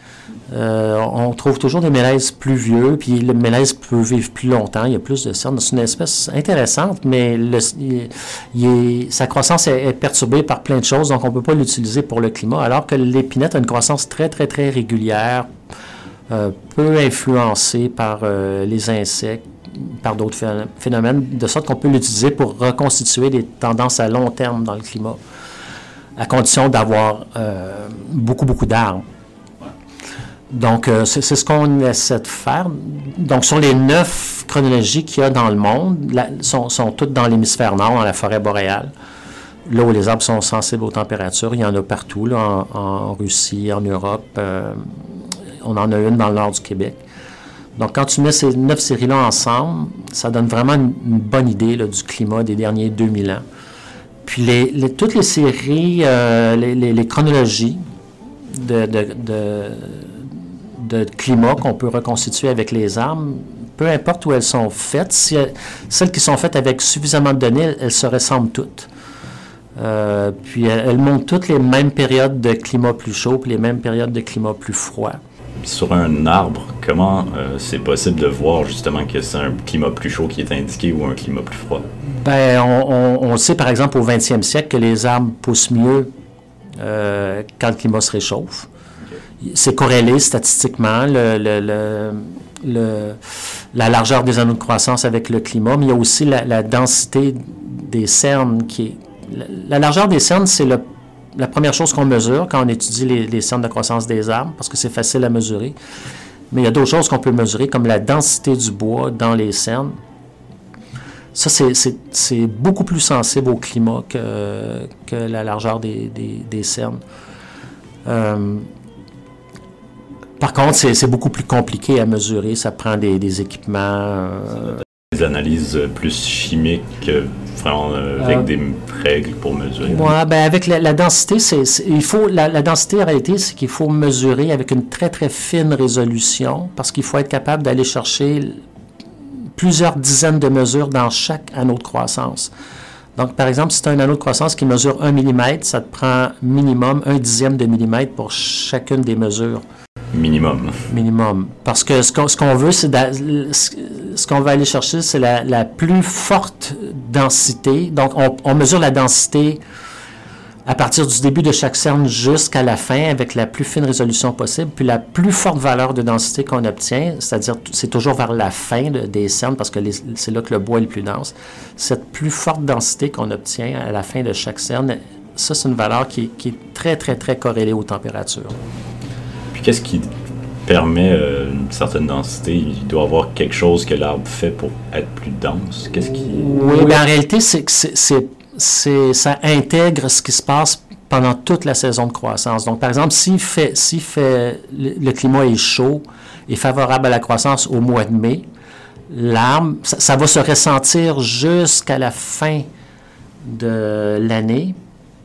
Euh, on trouve toujours des mélèzes plus vieux, puis le mélèze peut vivre plus longtemps, il y a plus de cernes. C'est une espèce intéressante, mais sa croissance est, perturbée par plein de choses, donc on ne peut pas l'utiliser pour le climat, alors que l'épinette a une croissance très, très, très régulière, euh, peu influencée par euh, les insectes, par d'autres phénomènes, de sorte qu'on peut l'utiliser pour reconstituer des tendances à long terme dans le climat, à condition d'avoir beaucoup, beaucoup d'arbres. Donc, euh, c'est ce qu'on essaie de faire. Donc, sur les neuf chronologies qu'il y a dans le monde, sont, sont, toutes dans l'hémisphère nord, dans la forêt boréale. Là où les arbres sont sensibles aux températures, il y en a partout, là, en, Russie, en Europe. Euh, on en a une dans le nord du Québec. Donc, quand tu mets ces neuf séries-là ensemble, ça donne vraiment une, bonne idée du climat des derniers 2000 ans. Puis, les, toutes les séries, euh, les, chronologies de climat qu'on peut reconstituer avec les armes, peu importe où elles sont faites, si celles qui sont faites avec suffisamment de données, elles, se ressemblent toutes. Euh, puis elles, montrent toutes les mêmes périodes de climat plus chaud puis les mêmes périodes de climat plus froid. Sur un arbre, comment euh, c'est possible de voir justement que c'est un climat plus chaud qui est indiqué ou un climat plus froid? Ben, on, sait par exemple au 20e siècle que les arbres poussent mieux euh, quand le climat se réchauffe c'est corrélé statistiquement, la largeur des anneaux de croissance avec le climat, mais il y a aussi la, densité des cernes qui est... La, largeur des cernes, c'est la première chose qu'on mesure quand on étudie les, cernes de croissance des arbres, parce que c'est facile à mesurer. Mais il y a d'autres choses qu'on peut mesurer, comme la densité du bois dans les cernes. Ça, c'est beaucoup plus sensible au climat que, la largeur des, des, cernes. Euh, par contre, c'est beaucoup plus compliqué à mesurer. Ça prend des, équipements. Euh, des analyses plus chimiques, vraiment euh, avec euh, des règles pour mesurer. Oui, ben avec la, densité, c'est il faut la, densité en réalité, c'est qu'il faut mesurer avec une très très fine résolution parce qu'il faut être capable d'aller chercher plusieurs dizaines de mesures dans chaque anneau de croissance. Donc, par exemple, si tu as un anneau de croissance qui mesure 1 mm, ça te prend minimum un dixième de millimètre pour chacune des mesures. Minimum. Minimum. Parce que ce qu'on veut, c'est ce qu'on va aller chercher, c'est la, plus forte densité. Donc, on, mesure la densité à partir du début de chaque cerne jusqu'à la fin avec la plus fine résolution possible. Puis la plus forte valeur de densité qu'on obtient, c'est-à-dire c'est toujours vers la fin des cernes parce que c'est là que le bois est le plus dense. Cette plus forte densité qu'on obtient à la fin de chaque cerne, ça c'est une valeur qui est très très très corrélée aux températures qu'est-ce qui permet euh, une certaine densité? Il doit y avoir quelque chose que l'arbre fait pour être plus dense. Qu'est-ce qui... Oui, ben, en réalité, c'est, c'est, ça intègre ce qui se passe pendant toute la saison de croissance. Donc, par exemple, s'il fait, fait, le, climat est chaud et favorable à la croissance au mois de mai, l'arbre, ça va se ressentir jusqu'à la fin de l'année.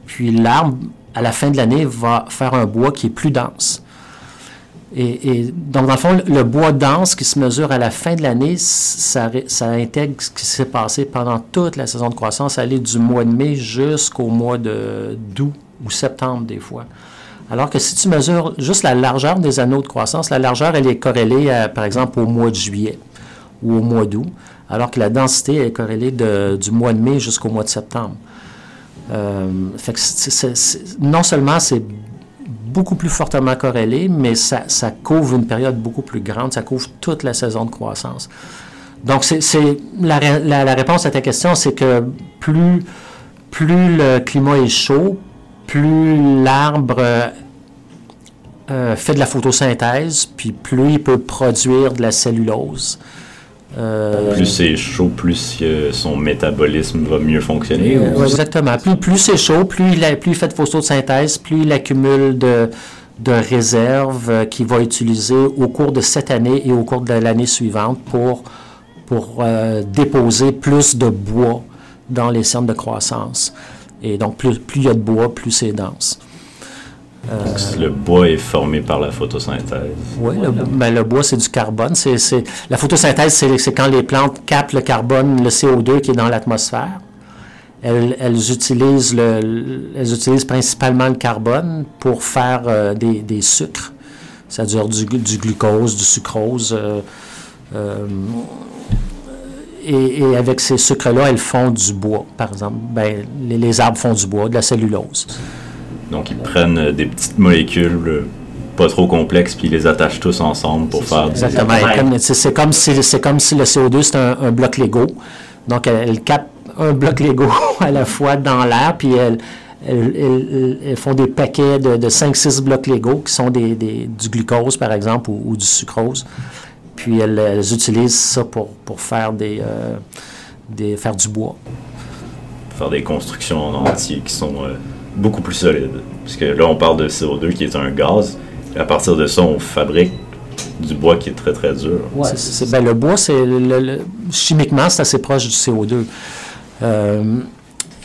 Puis l'arbre, à la fin de l'année, va faire un bois qui est plus dense. Et, donc, dans le fond, le bois dense qui se mesure à la fin de l'année, ça, intègre ce qui s'est passé pendant toute la saison de croissance, aller du mois de mai jusqu'au mois d'août ou septembre des fois. Alors que si tu mesures juste la largeur des anneaux de croissance, la largeur, elle est corrélée, par exemple, au mois de juillet ou au mois d'août, alors que la densité est corrélée du mois de mai jusqu'au mois de septembre. Euh, fait que non seulement c'est beaucoup plus fortement corrélé, mais ça, couvre une période beaucoup plus grande, ça couvre toute la saison de croissance. Donc, la, réponse à ta question, c'est que plus, plus le climat est chaud, plus l'arbre euh, fait de la photosynthèse, puis plus il peut produire de la cellulose. Euh, plus c'est chaud, plus son métabolisme va mieux fonctionner. Euh, exactement. Plus, plus c'est chaud, plus il, a, plus il fait de photosynthèse, plus il accumule de, de réserves euh, qu'il va utiliser au cours de cette année et au cours de l'année suivante pour, pour déposer plus de bois dans les cernes de croissance. Et donc, plus, plus il y a de bois, plus c'est dense. Donc, le bois est formé par la photosynthèse. Oui, le, ben, le bois, c'est du carbone. C'est, la photosynthèse, c'est, quand les plantes captent le carbone, le CO2 qui est dans l'atmosphère. Elles, elles, utilisent le, elles utilisent principalement le carbone pour faire euh, des, des, sucres. Ça dure du, du glucose, du sucrose. Et, avec ces sucres-là, elles font du bois, par exemple. Ben, les, arbres font du bois, de la cellulose. Donc, ils prennent des petites molécules pas trop complexes, puis ils les attachent tous ensemble pour faire Exactement. C'est comme, si, comme si le CO2, c'est un, bloc Lego. Donc, elles, captent un bloc Lego à la fois dans l'air, puis elles, elles, font des paquets de, 5-6 blocs Lego qui sont des, du glucose, par exemple, ou, du sucrose. Puis elles, utilisent ça pour, pour faire, des, euh, des, faire du bois. Faire des constructions en entier qui sont euh, beaucoup plus solides. Parce que là, on parle de CO2 qui est un gaz. À partir de ça, on fabrique du bois qui est très très dur. Ouais, ben, le bois, c'est chimiquement, c'est assez proche du CO2. Euh,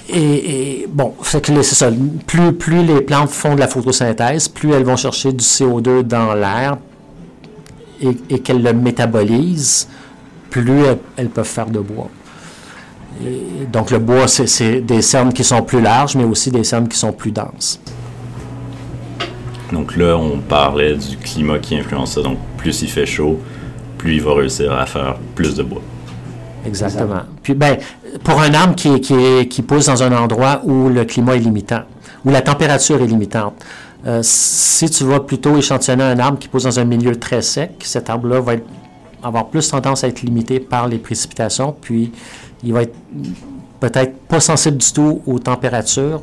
et, bon, c'est ça. Plus, plus les plantes font de la photosynthèse, plus elles vont chercher du CO2 dans l'air et, qu'elles le métabolisent, plus elles, peuvent faire de bois. Donc le bois, c'est des cernes qui sont plus larges, mais aussi des cernes qui sont plus denses. Donc là, on parlait du climat qui influence ça. Donc plus il fait chaud, plus il va réussir à faire plus de bois. Exactement. Puis, ben, pour un arbre qui, qui, qui pousse dans un endroit où le climat est limitant, où la température est limitante, euh, si tu vas plutôt échantillonner un arbre qui pousse dans un milieu très sec, cet arbre-là va avoir plus tendance à être limité par les précipitations, puis il va être peut-être pas sensible du tout aux températures,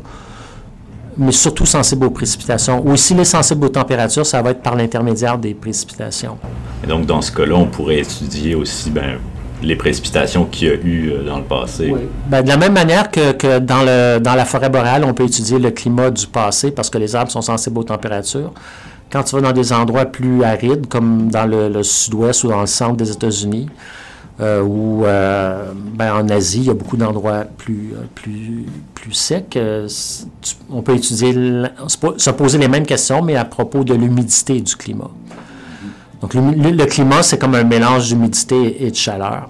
mais surtout sensible aux précipitations. Ou s'il est sensible aux températures, ça va être par l'intermédiaire des précipitations. Et donc, dans ce cas-là, on pourrait étudier aussi ben, les précipitations qu'il y a eu euh, dans le passé. Ben, de la même manière que, dans, le, dans la forêt boréale, on peut étudier le climat du passé parce que les arbres sont sensibles aux températures. Quand tu vas dans des endroits plus arides, comme dans le, sud-ouest ou dans le centre des États-Unis, euh, euh, ben, en Asie, il y a beaucoup d'endroits plus, plus, plus secs. on peut étudier, se poser les mêmes questions, mais à propos de l'humidité du climat. Donc, le, climat, c'est comme un mélange d'humidité et de chaleur.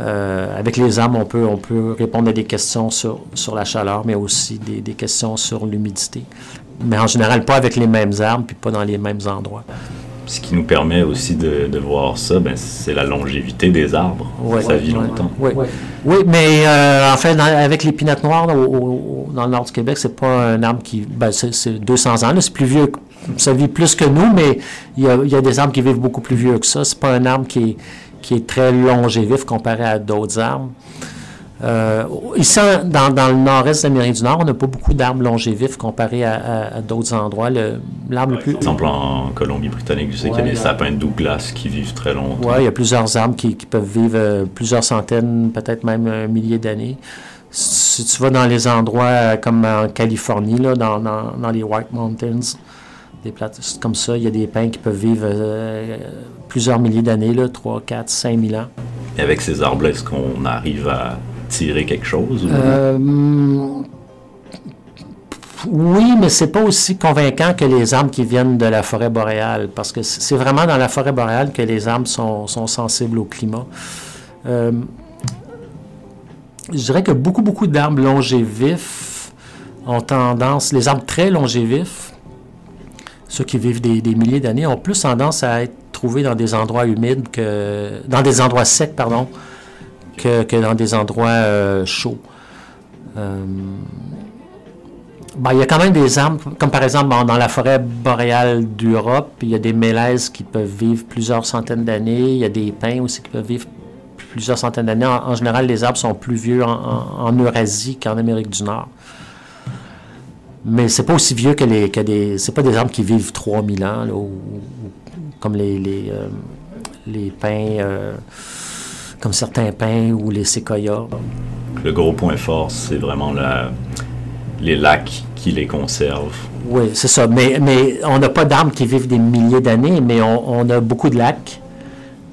Euh, avec les arbres, on peut, on peut répondre à des questions sur, sur la chaleur, mais aussi des, des questions sur l'humidité. Mais en général, pas avec les mêmes arbres, puis pas dans les mêmes endroits. Ce qui nous permet aussi de, de voir ça, ben, c'est la longévité des arbres. ça vit longtemps. Oui, oui mais euh, en fait, avec l'épinette noire, dans le nord du Québec, c'est pas un arbre qui. Ben, c'est 200 ans, c'est plus vieux ça vit plus que nous, mais il y, a, des arbres qui vivent beaucoup plus vieux que ça. C'est pas un arbre qui est, qui est très longévif comparé à d'autres arbres. Euh, ici, dans, le nord-est de l'Amérique du Nord, on n'a pas beaucoup d'arbres longévifs comparé à, d'autres endroits. L'arbre le, plus... Par exemple, en Colombie-Britannique, je sais qu'il y a des sapins de Douglas qui vivent très longtemps. Oui, il y a plusieurs arbres qui, peuvent vivre euh, plusieurs centaines, peut-être même un millier d'années. Si tu vas dans les endroits euh, comme en Californie, là, dans, dans les White Mountains, des plates comme ça. Il y a des pins qui peuvent vivre euh, plusieurs milliers d'années, 3, 4, 5 000 ans. Et avec ces arbres-là, est-ce qu'on arrive à tirer quelque chose? Euh, oui, mais c'est pas aussi convaincant que les arbres qui viennent de la forêt boréale, parce que c'est vraiment dans la forêt boréale que les arbres sont, sensibles au climat. Euh, je dirais que beaucoup, beaucoup d'arbres longévifs ont tendance, les arbres très longévifs ceux qui vivent des, milliers d'années ont plus tendance à être trouvés dans des endroits humides que dans des endroits secs, pardon, que, dans des endroits euh, chauds. Euh, ben, il y a quand même des arbres, comme par exemple dans la forêt boréale d'Europe, il y a des mélèzes qui peuvent vivre plusieurs centaines d'années, il y a des pins aussi qui peuvent vivre plusieurs centaines d'années. En, général, les arbres sont plus vieux en Eurasie qu'en Amérique du Nord. Mais c'est pas aussi vieux que les des. C'est pas des arbres qui vivent 3000 ans, ou, comme les, les, euh, pins, euh, comme certains pins ou les séquoias. Le gros point fort, c'est vraiment la, les lacs qui les conservent. Oui, c'est ça. Mais, mais on n'a pas d'arbres qui vivent des milliers d'années, mais on, on, a beaucoup de lacs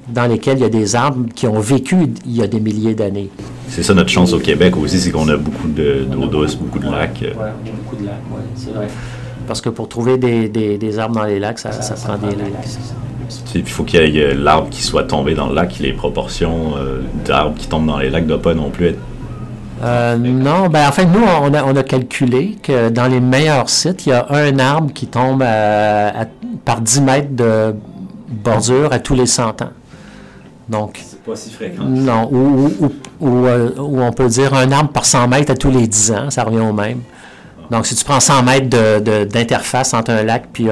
dans lesquels il y a des arbres qui ont vécu il y a des milliers d'années. C'est ça notre chance au Québec aussi, c'est qu'on a beaucoup d'eau douce, beaucoup de lacs. Oui, beaucoup de lacs, oui, c'est vrai. Parce que pour trouver des, des, arbres dans les lacs, ça, ça, prend des lacs. Il faut qu'il y ait l'arbre qui soit tombé dans le lac. Les proportions euh, d'arbres qui tombent dans les lacs ne doivent pas non plus être Euh, non, ben en fait, nous, on a, on a, calculé que dans les meilleurs sites, il y a un arbre qui tombe par 10 mètres de bordure à tous les 100 ans. Donc, c'est pas si fréquent. Non, ou, euh, on peut dire un arbre par 100 mètres à tous les 10 ans, ça revient au même. Donc, si tu prends 100 mètres d'interface entre un lac puis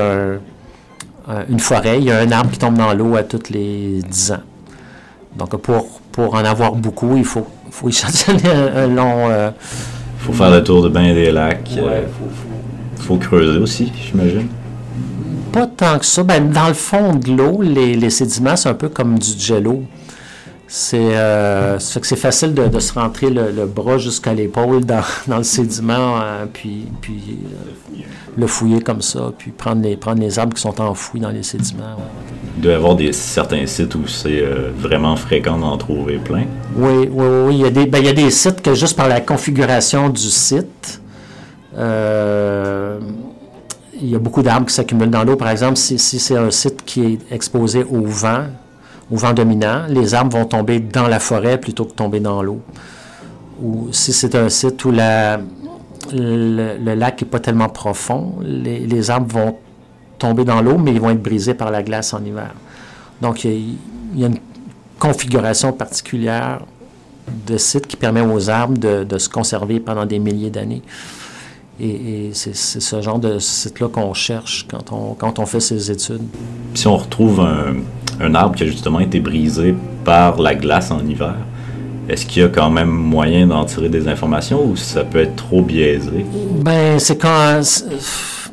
une forêt, il y a un arbre qui tombe dans l'eau à tous les 10 ans. Donc, pour, pour en avoir beaucoup, il faut, faut échantillonner un, long. Il euh, faut faire le tour de bain des lacs. Il euh, faut, creuser aussi, j'imagine. Pas tant que ça. Ben, dans le fond de l'eau, les, les sédiments, c'est un peu comme du jello. C'est euh, que c'est facile de, se rentrer le, bras jusqu'à l'épaule dans, le sédiment, euh, puis, puis euh, le fouiller comme ça, puis prendre les, prendre les arbres qui sont enfouis dans les sédiments. Il doit y avoir des, certains sites où c'est vraiment fréquent d'en trouver plein. Oui, oui, oui. Il y, a des, ben, il y a des sites que juste par la configuration du site, il y a beaucoup d'arbres qui s'accumulent dans l'eau. Par exemple, si c'est un site qui est exposé au vent, au vent dominant, les arbres vont tomber dans la forêt plutôt que tomber dans l'eau. Ou si c'est un site où le, lac n'est pas tellement profond, les, arbres vont tomber dans l'eau, mais ils vont être brisés par la glace en hiver. Donc, il y a, une configuration particulière de site qui permet aux arbres de, se conserver pendant des milliers d'années. Et, c'est ce genre de site-là qu'on cherche quand on, quand on fait ces études. Si on retrouve un, un arbre qui a justement été brisé par la glace en hiver, est-ce qu'il y a quand même moyen d'en tirer des informations ou ça peut être trop biaisé? Ben, c'est quand.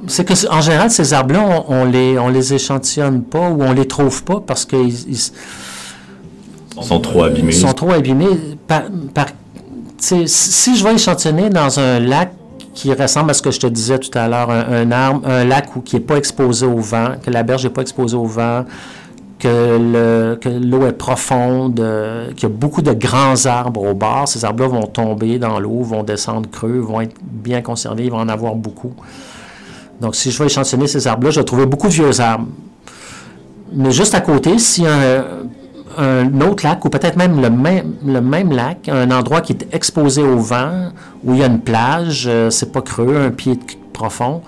C'est que, en général, ces arbres-là, on, les, on les échantillonne pas ou on les trouve pas parce qu'ils. sont trop abîmés. Ils sont trop abîmés. Par, si je vais échantillonner dans un lac qui ressemble à ce que je te disais tout à l'heure, un, arbre, un lac qui n'est pas exposé au vent, que la berge n'est pas exposée au vent, que l'eau est profonde, euh, qu'il y a beaucoup de grands arbres au bord. Ces arbres-là vont tomber dans l'eau, vont descendre creux, vont être bien conservés, ils vont en avoir beaucoup. Donc, si je vais échantillonner ces arbres-là, je vais trouver beaucoup de vieux arbres. Mais juste à côté, s'il y a un, autre lac, ou peut-être même le, même le même lac, un endroit qui est exposé au vent, où il y a une plage, euh, c'est pas creux, un pied profond,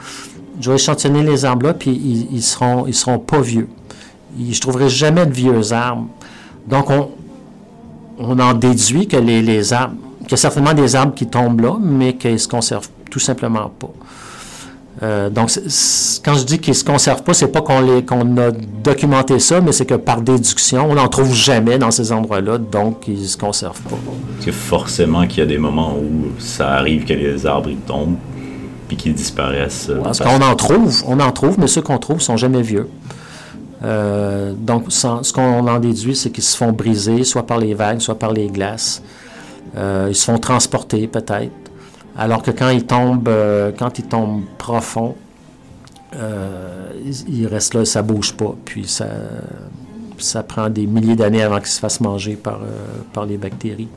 je vais échantillonner les arbres-là, puis ils, ils, seront, ils seront pas vieux je ne trouverai jamais de vieux arbres. Donc, on, on en déduit que les, les arbres, qu'il y a certainement des arbres qui tombent là, mais qu'ils ne se conservent tout simplement pas. Euh, donc, quand je dis qu'ils ne se conservent pas, c'est pas qu'on a documenté ça, mais c'est que par déduction, on n'en trouve jamais dans ces endroits-là, donc ils ne se conservent pas. C'est forcément qu'il y a des moments où ça arrive que les arbres ils tombent puis qu'ils disparaissent. Parce qu'on en trouve, on en trouve, mais ceux qu'on trouve sont jamais vieux. Euh, donc, ce qu'on en déduit, c'est qu'ils se font briser, soit par les vagues, soit par les glaces. Euh, ils se font transporter, peut-être. Alors que quand ils tombent, euh, quand ils tombent profond, ils restent là, ça bouge pas. Puis ça, ça prend des milliers d'années avant qu'ils se fassent manger par, par les bactéries.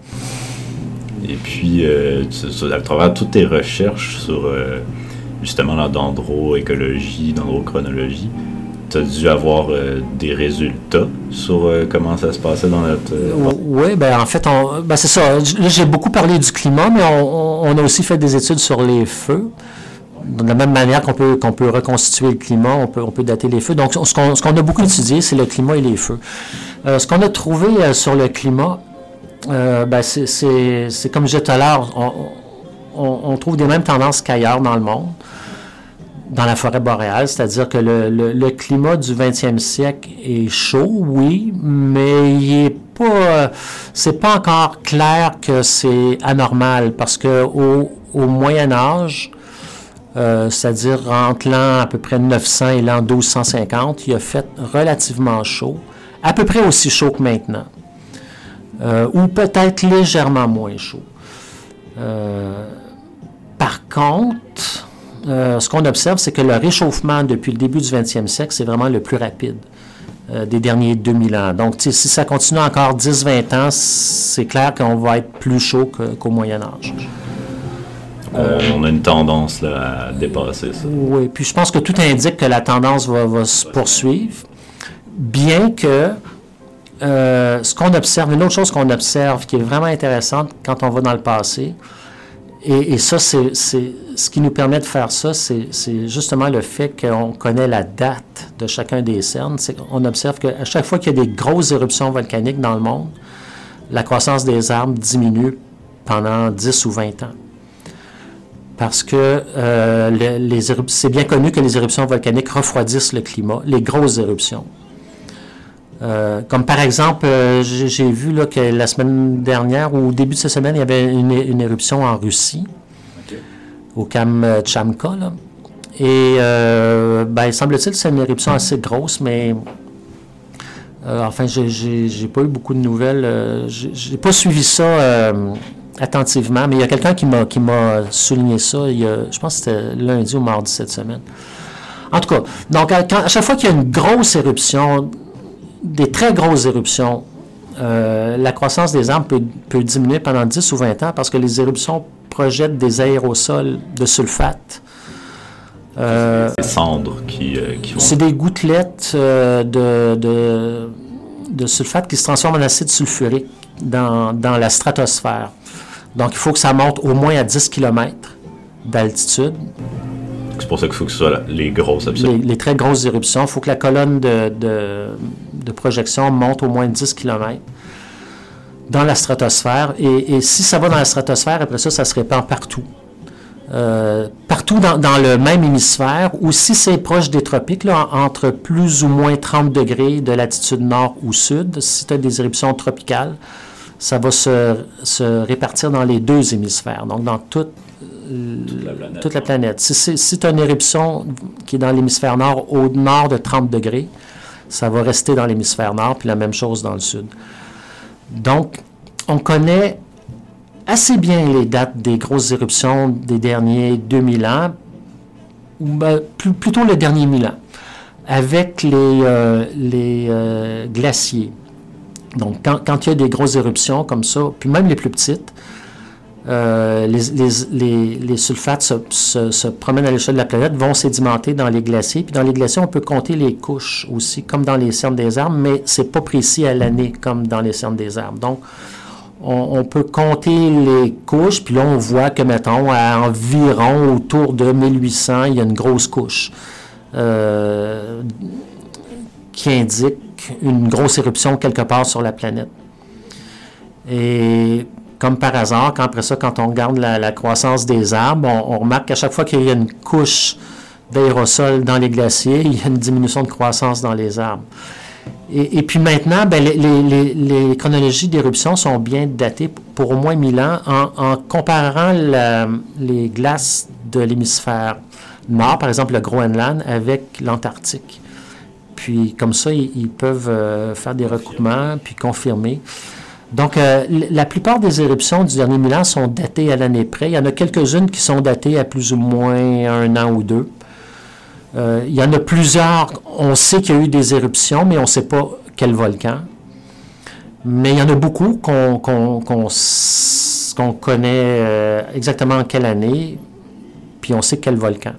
Et puis, à travers toutes tes recherches sur justement la dendroécologie, dendrochronologie, tu as dû avoir euh, des résultats sur euh, comment ça se passait dans notre... Euh, oui, ben en fait, ben, c'est ça. Là, j'ai beaucoup parlé du climat, mais on, a aussi fait des études sur les feux. De la même manière qu'on peut, peut reconstituer le climat, on peut, on peut dater les feux. Donc, ce qu'on, a beaucoup étudié, c'est le climat et les feux. ce qu'on a trouvé sur le climat, ben, c'est, comme je disais tout à l'heure, on, on trouve des mêmes tendances qu'ailleurs dans le monde dans la forêt boréale, c'est-à-dire que le, climat du 20e siècle est chaud, oui, mais il est pas, c'est pas encore clair que c'est anormal parce que au, Moyen Âge, euh, c'est-à-dire entre l'an à peu près 900 et l'an 1250, il a fait relativement chaud, à peu près aussi chaud que maintenant, euh, ou peut-être légèrement moins chaud. Euh, par contre, euh, ce qu'on observe, c'est que le réchauffement depuis le début du 20e siècle, c'est vraiment le plus rapide euh, des derniers 2000 ans. Donc, si ça continue encore 10-20 ans, c'est clair qu'on va être plus chaud qu'au Moyen Âge. on a une tendance à dépasser ça. Oui, puis je pense que tout indique que la tendance va, se poursuivre, bien que euh, ce qu'on observe, une autre chose qu'on observe qui est vraiment intéressante quand on va dans le passé, et, ça, c'est ce qui nous permet de faire ça, c'est justement le fait qu'on connaît la date de chacun des cernes. On observe qu'à chaque fois qu'il y a des grosses éruptions volcaniques dans le monde, la croissance des arbres diminue pendant 10 ou 20 ans. Parce que euh, c'est bien connu que les éruptions volcaniques refroidissent le climat, les grosses éruptions. Euh, comme par exemple, euh, j'ai vu là, que la semaine dernière, ou au début de cette semaine, il y avait une, éruption en Russie, au Kamchamka. Là. Et euh, ben, semble-t-il que c'est une éruption assez grosse, mais enfin, j'ai pas eu beaucoup de nouvelles. j'ai pas suivi ça attentivement, mais il y a quelqu'un qui m'a souligné ça, il y a, je pense que c'était lundi ou mardi cette semaine. En tout cas, donc à chaque fois qu'il y a une grosse éruption, des très grosses éruptions, euh, la croissance des arbres peut, diminuer pendant 10 ou 20 ans parce que les éruptions projettent des aérosols de sulfate. Euh, des cendres qui, euh, vont... C'est des gouttelettes de, de, sulfate qui se transforment en acide sulfurique dans, la stratosphère. Donc, il faut que ça monte au moins à 10 km d'altitude. C'est pour ça qu'il faut que ce soit les grosses éruptions. Les, très grosses éruptions. Il faut que la colonne de, de projection monte au moins 10 km dans la stratosphère. Et, si ça va dans la stratosphère, après ça, ça se répand partout. Euh, partout dans, le même hémisphère, ou si c'est proche des tropiques, là, entre plus ou moins 30 degrés de latitude nord ou sud, si tu as des éruptions tropicales, ça va se, répartir dans les deux hémisphères, donc dans toute, toute la planète. Si, si tu as une éruption qui est dans l'hémisphère nord au nord de 30 degrés, ça va rester dans l'hémisphère nord, puis la même chose dans le sud. Donc, on connaît assez bien les dates des grosses éruptions des derniers 2000 ans, ou ben, plutôt le dernier 1000 ans, avec les, euh, euh, glaciers. Donc, quand, quand, il y a des grosses éruptions comme ça, puis même les plus petites, euh, les, sulfates se, promènent à l'échelle de la planète, vont sédimenter dans les glaciers. Puis dans les glaciers, on peut compter les couches aussi, comme dans les cernes des arbres, mais c'est pas précis à l'année comme dans les cernes des arbres. Donc, on, peut compter les couches, puis là, on voit que, mettons, à environ autour de 1800, il y a une grosse couche euh, qui indique une grosse éruption quelque part sur la planète. Et comme par hasard, quand, après ça, quand on regarde la, croissance des arbres, on, remarque qu'à chaque fois qu'il y a une couche d'aérosol dans les glaciers, il y a une diminution de croissance dans les arbres. Et, puis maintenant, ben, les, chronologies d'éruption sont bien datées pour au moins 1000 ans en, comparant les glaces de l'hémisphère nord, par exemple le Groenland, avec l'Antarctique. Puis comme ça, ils, peuvent euh, faire des recoupements, puis confirmer. Donc, euh, la plupart des éruptions du dernier Milan sont datées à l'année près. Il y en a quelques-unes qui sont datées à plus ou moins un an ou deux. Euh, il y en a plusieurs, on sait qu'il y a eu des éruptions, mais on ne sait pas quel volcan. Mais il y en a beaucoup qu'on connaît euh, exactement en quelle année, puis on sait quel volcan.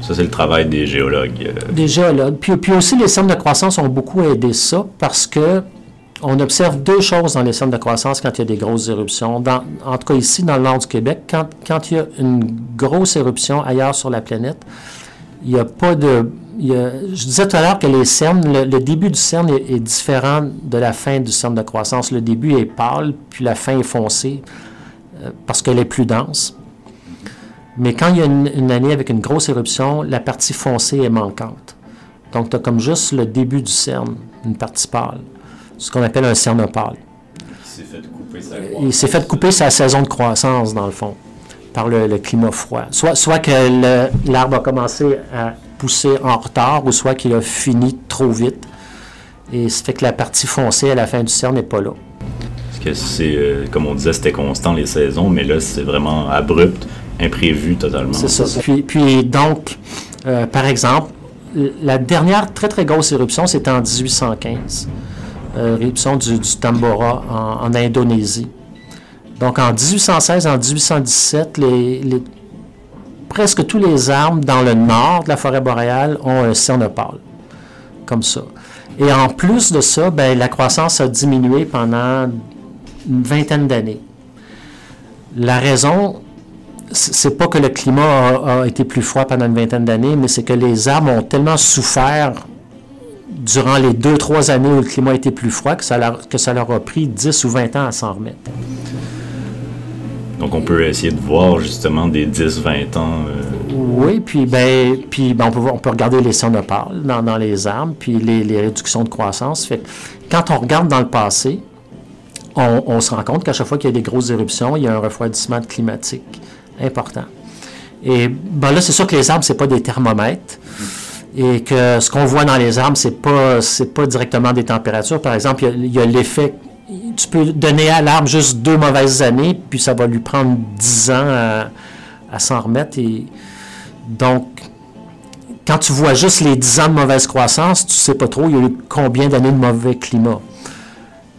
Ça, c'est le travail des géologues. Des géologues. Puis, puis aussi, les centres de croissance ont beaucoup aidé ça parce que on observe deux choses dans les centres de croissance quand il y a des grosses éruptions. en tout cas, ici, dans le nord du Québec, quand, il y a une grosse éruption ailleurs sur la planète, il n'y a pas de. je disais tout à l'heure que les cernes, le, début du cerne est, différent de la fin du cerne de croissance. Le début est pâle, puis la fin est foncée, euh, parce qu'elle est plus dense. Mais quand il y a une, année avec une grosse éruption, la partie foncée est manquante. Donc, tu as comme juste le début du cerne, une partie pâle ce qu'on appelle un cernopale. Il s'est fait couper sa saison de croissance, dans le fond, par le, climat froid. Soit, soit que l'arbre a commencé à pousser en retard, ou soit qu'il a fini trop vite. Et ça fait que la partie foncée à la fin du cerne n'est pas là. Parce que c'est, euh, comme on disait, c'était constant les saisons, mais là, c'est vraiment abrupt, imprévu totalement. C'est ça. Puis, puis donc, euh, par exemple, la dernière très très grosse éruption, c'était en 1815 éruption du, Tambora en, Indonésie. Donc en 1816, en 1817, les, presque tous les arbres dans le nord de la forêt boréale ont un cernopale, comme ça. Et en plus de ça, ben, la croissance a diminué pendant une vingtaine d'années. La raison, c'est pas que le climat a, été plus froid pendant une vingtaine d'années, mais c'est que les arbres ont tellement souffert durant les deux, trois années où le climat était plus froid que ça leur, que ça leur a pris 10 ou 20 ans à s'en remettre. Donc on peut essayer de voir justement des 10-20 ans. Euh, oui, puis, ben, puis ben, on, peut, on peut regarder les sonopales dans, dans les arbres, puis les, les, réductions de croissance. Fait quand on regarde dans le passé, on, on se rend compte qu'à chaque fois qu'il y a des grosses éruptions, il y a un refroidissement climatique important. Et ben là, c'est sûr que les arbres, ce pas des thermomètres. Et que ce qu'on voit dans les arbres, ce n'est pas, pas directement des températures. Par exemple, il y a, l'effet. Tu peux donner à l'arbre juste deux mauvaises années, puis ça va lui prendre dix ans à, s'en remettre. Et donc, quand tu vois juste les dix ans de mauvaise croissance, tu sais pas trop il y a eu combien d'années de mauvais climat.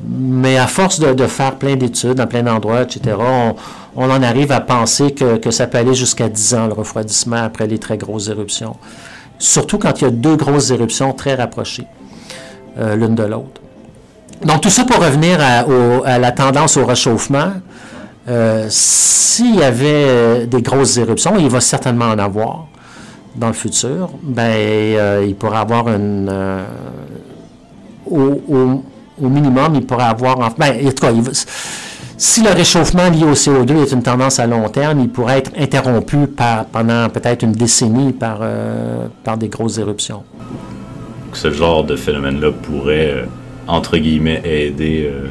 Mais à force de, faire plein d'études dans plein d'endroits, etc., on, en arrive à penser que, ça peut aller jusqu'à 10 ans, le refroidissement, après les très grosses éruptions. Surtout quand il y a deux grosses éruptions très rapprochées euh, l'une de l'autre. Donc tout ça pour revenir à, la tendance au réchauffement. Euh, s'il y avait euh, des grosses éruptions, il va certainement en avoir dans le futur, ben, il pourrait avoir une... au, minimum, il pourrait avoir... En, ben, en tout cas, si le réchauffement lié au CO2 est une tendance à long terme, il pourrait être interrompu par, pendant peut-être une décennie par, euh, par des grosses éruptions. Ce genre de phénomène-là pourrait, euh, entre guillemets, aider euh,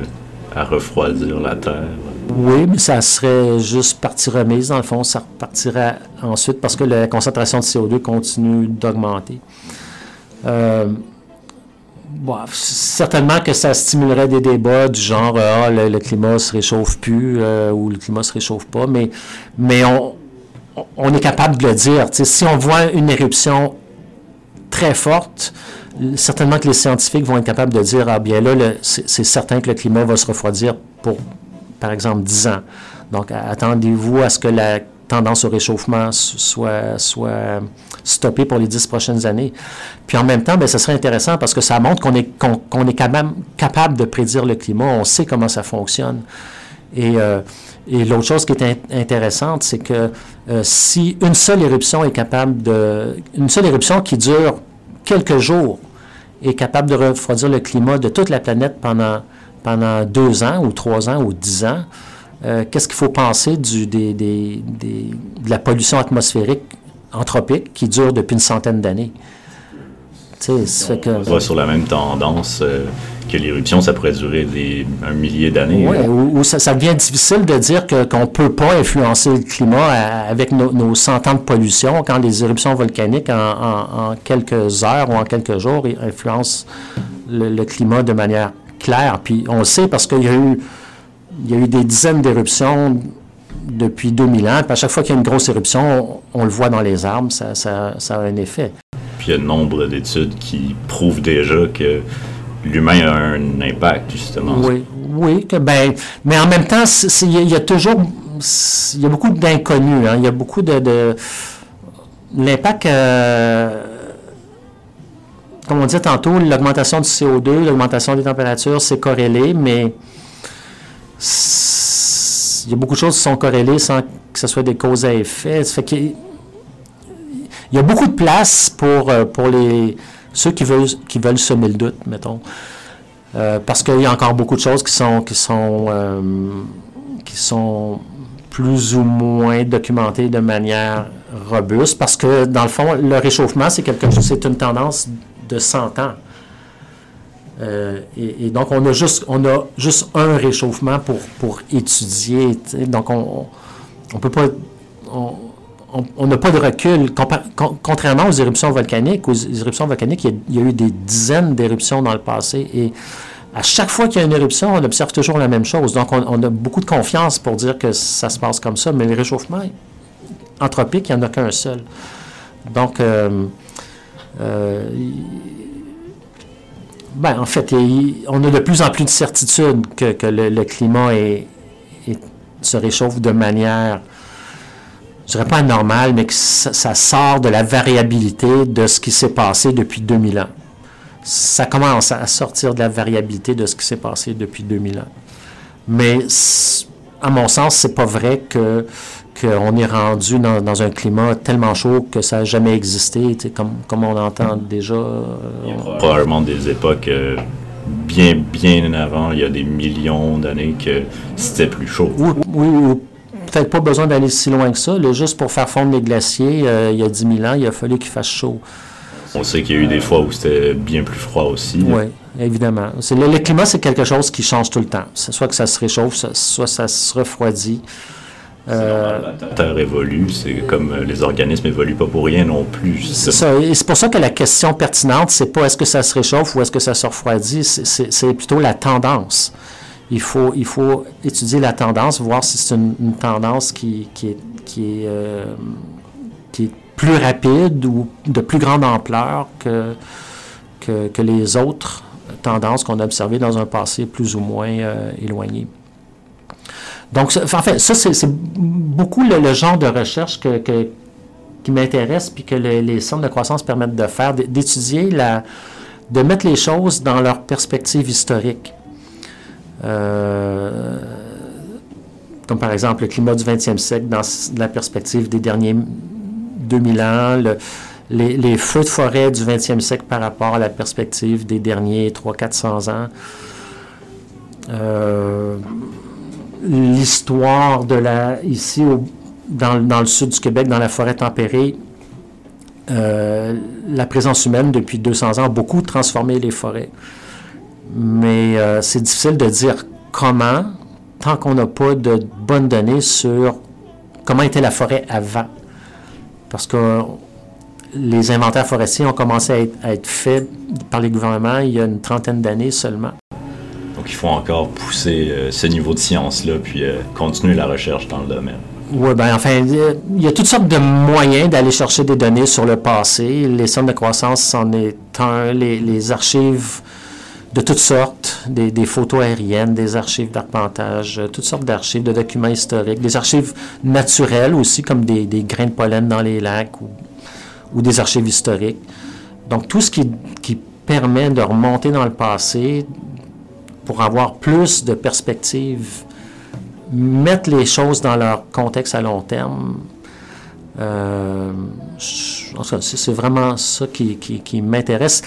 à refroidir la Terre. Oui, mais ça serait juste partie remise. Dans le fond, ça repartirait ensuite parce que la concentration de CO2 continue d'augmenter certainement que ça stimulerait des débats du genre ah, le, climat se réchauffe plus euh, ou le climat se réchauffe pas, mais, mais on, on est capable de le dire. si on voit une éruption très forte, certainement que les scientifiques vont être capables de dire ah bien là, c'est certain que le climat va se refroidir pour, par exemple, 10 ans. Donc, attendez-vous à ce que la tendance au réchauffement soit, soit stoppée pour les dix prochaines années. Puis en même temps, bien, ce serait intéressant parce que ça montre qu'on est, qu'on, est quand même capable de prédire le climat, on sait comment ça fonctionne. Et, euh, et l'autre chose qui est intéressante, c'est que euh, si une seule éruption est capable de... Une seule éruption qui dure quelques jours est capable de refroidir le climat de toute la planète pendant, pendant deux ans ou trois ans ou dix ans, euh, qu'est-ce qu'il faut penser du, des, des, de la pollution atmosphérique anthropique qui dure depuis une centaine d'années? Que, on va sur la même tendance euh, que l'éruption, ça pourrait durer des, un millier d'années. Oui, ou, ça, ça, devient difficile de dire qu'on ne peut pas influencer le climat avec nos, nos 100 ans de pollution quand les éruptions volcaniques, en, quelques heures ou en quelques jours, influencent le, le climat de manière claire. Puis on le sait parce qu'il y a eu il y a eu des dizaines d'éruptions depuis 2000 ans. Puis à chaque fois qu'il y a une grosse éruption, on, le voit dans les arbres, ça, a un effet. Puis il y a nombre d'études qui prouvent déjà que l'humain a un impact, justement. Oui, oui. Que, ben, mais en même temps, il y, a toujours. Il y a beaucoup d'inconnus. Hein. Il y a beaucoup de. L'impact. Euh, comme on dit tantôt, l'augmentation du CO2, l'augmentation des températures, c'est corrélé, mais il y a beaucoup de choses qui sont corrélées sans que ce soit des causes à effet. Ça fait il y a beaucoup de place pour, euh, pour les, ceux qui veulent, qui veulent semer le doute, mettons. Euh, parce qu'il y a encore beaucoup de choses qui sont, qui sont, euh, qui sont plus ou moins documentées de manière robuste, parce que dans le fond, le réchauffement, c'est quelque chose, c'est une tendance de 100 ans. Euh, et, donc, on a juste, on a juste un réchauffement pour, pour étudier. Donc, on on peut pas. On n'a pas de recul. contrairement aux éruptions volcaniques, aux éruptions volcaniques, il y a, eu des dizaines d'éruptions dans le passé. Et à chaque fois qu'il y a une éruption, on observe toujours la même chose. Donc, on, a beaucoup de confiance pour dire que ça se passe comme ça. Mais le réchauffement anthropique, il n'y en a qu'un seul. Donc, euh, euh, ben, en fait, on a de plus en plus de certitude que, le, climat se réchauffe de manière, je dirais pas anormale, mais que ça, sort de la variabilité de ce qui s'est passé depuis 2000 ans. ça commence à sortir de la variabilité de ce qui s'est passé depuis 2000 ans. Mais à mon sens, c'est pas vrai que qu'on est rendu dans, un climat tellement chaud que ça n'a jamais existé, comme, comme on entend déjà. il y a probablement des époques euh, bien, bien avant, il y a des millions d'années que c'était plus chaud. Oui, oui, peut-être pas besoin d'aller si loin que ça. juste pour faire fondre les glaciers, euh, il y a 10 000 ans, il a fallu qu'il fasse chaud. On sait qu'il y a eu des fois où c'était bien plus froid aussi. Oui, évidemment. Le, climat, c'est quelque chose qui change tout le temps. Soit que ça se réchauffe, soit ça se refroidit. Euh, la Terre évolue, c'est comme euh, les organismes évoluent pas pour rien non plus. C'est ça. Et c'est pour ça que la question pertinente, c'est pas est-ce que ça se réchauffe ou est-ce que ça se refroidit, c'est plutôt la tendance. Il faut, il faut étudier la tendance, voir si c'est une, tendance qui, qui est, qui est, euh, qui est plus rapide ou de plus grande ampleur que, que, les autres tendances qu'on a observées dans un passé plus ou moins euh, éloigné. Donc, en fait, ça, c'est beaucoup le, genre de recherche que, qui m'intéresse puis que les centres de croissance permettent de faire, d'étudier la, de mettre les choses dans leur perspective historique. Euh, comme par exemple le climat du 20e siècle dans la perspective des derniers 2000 ans, les, feux de forêt du 20e siècle par rapport à la perspective des derniers 300-400 ans. Euh, l'histoire de la, ici dans, le sud du Québec, dans la forêt tempérée, euh, la présence humaine depuis 200 ans a beaucoup transformé les forêts. Mais euh, c'est difficile de dire comment, tant qu'on n'a pas de bonnes données sur comment était la forêt avant. Parce que les inventaires forestiers ont commencé à être, faits par les gouvernements il y a une trentaine d'années seulement. Donc il faut encore pousser euh, ce niveau de science-là, puis euh, continuer la recherche dans le domaine. Oui, bien, enfin, il y a toutes sortes de moyens d'aller chercher des données sur le passé. Les centres de croissance en est un, les, archives de toutes sortes, des, photos aériennes, des archives d'arpentage, toutes sortes d'archives, de documents historiques, des archives naturelles aussi, comme des, grains de pollen dans les lacs ou, des archives historiques. Donc, tout ce qui permet de remonter dans le passé, pour avoir plus de perspectives, mettre les choses dans leur contexte à long terme. Euh, c'est vraiment ça qui, m'intéresse.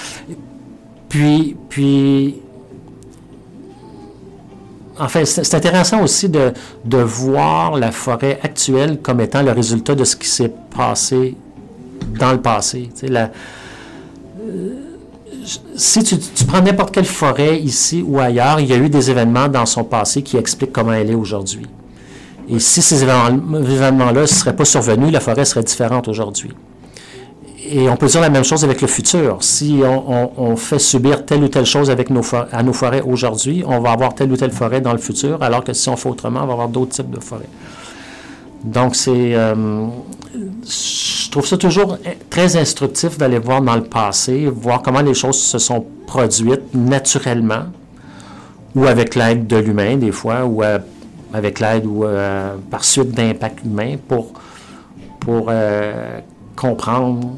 Puis, puis, enfin, c'est intéressant aussi de, voir la forêt actuelle comme étant le résultat de ce qui s'est passé dans le passé. Si tu, prends n'importe quelle forêt ici ou ailleurs, il y a eu des événements dans son passé qui expliquent comment elle est aujourd'hui. Et si ces événements-là ne seraient pas survenus, la forêt serait différente aujourd'hui. Et on peut dire la même chose avec le futur. Si on, fait subir telle ou telle chose à nos forêts aujourd'hui, on va avoir telle ou telle forêt dans le futur, alors que si on fait autrement, on va avoir d'autres types de forêts. Donc, c'est. Euh, je trouve ça toujours très instructif d'aller voir dans le passé, voir comment les choses se sont produites naturellement, ou avec l'aide de l'humain, des fois, ou euh, avec l'aide ou euh, par suite d'impact humain, pour, pour comprendre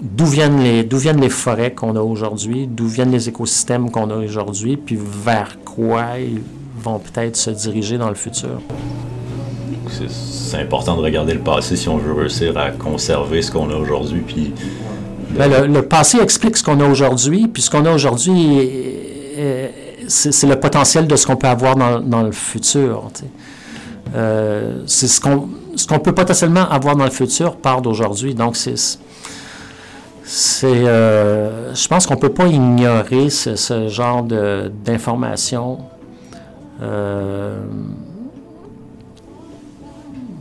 d'où viennent les d'où viennent les forêts qu'on a aujourd'hui, d'où viennent les écosystèmes qu'on a aujourd'hui, puis vers quoi ils vont peut-être se diriger dans le futur c'est important de regarder le passé si on veut réussir à conserver ce qu'on a aujourd'hui. Puis ben, le, passé explique ce qu'on a aujourd'hui, puis ce qu'on a aujourd'hui, c'est le potentiel de ce qu'on peut avoir dans, le futur. Euh, c'est ce qu'on ce qu'on peut potentiellement avoir dans le futur part d'aujourd'hui. Donc, c'est. Euh, je pense qu'on ne peut pas ignorer ce, genre d'informations. Euh,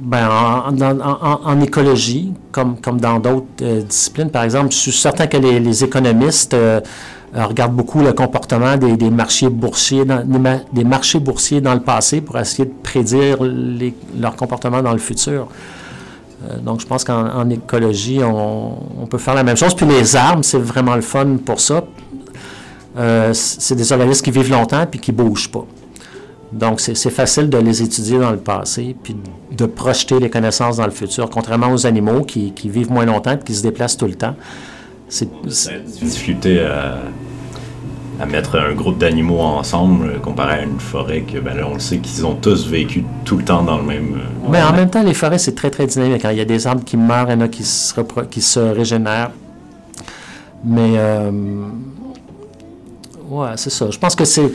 ben, en, écologie, comme, comme dans d'autres euh, disciplines, par exemple, je suis certain que les, économistes euh, euh, regardent beaucoup le comportement des, marchés boursiers dans, des, marchés boursiers dans le passé pour essayer de prédire leur comportement dans le futur. donc, je pense qu'en écologie, on, peut faire la même chose. Puis les arbres, c'est vraiment le fun pour ça. c'est des organismes qui vivent longtemps puis qui ne bougent pas. Donc, c'est facile de les étudier dans le passé, puis de projeter les connaissances dans le futur, contrairement aux animaux qui, vivent moins longtemps et qui se déplacent tout le temps. c'est difficulté à, à mettre un groupe d'animaux ensemble euh, comparé à une forêt que ben là, on le sait qu'ils ont tous vécu tout le temps dans le même. euh, Mais en même temps, les forêts, c'est très, très dynamique. Quand il y a des arbres qui meurent, il y en a qui se, qui se régénèrent. Mais, euh, ouais, c'est ça. Je pense que c'est,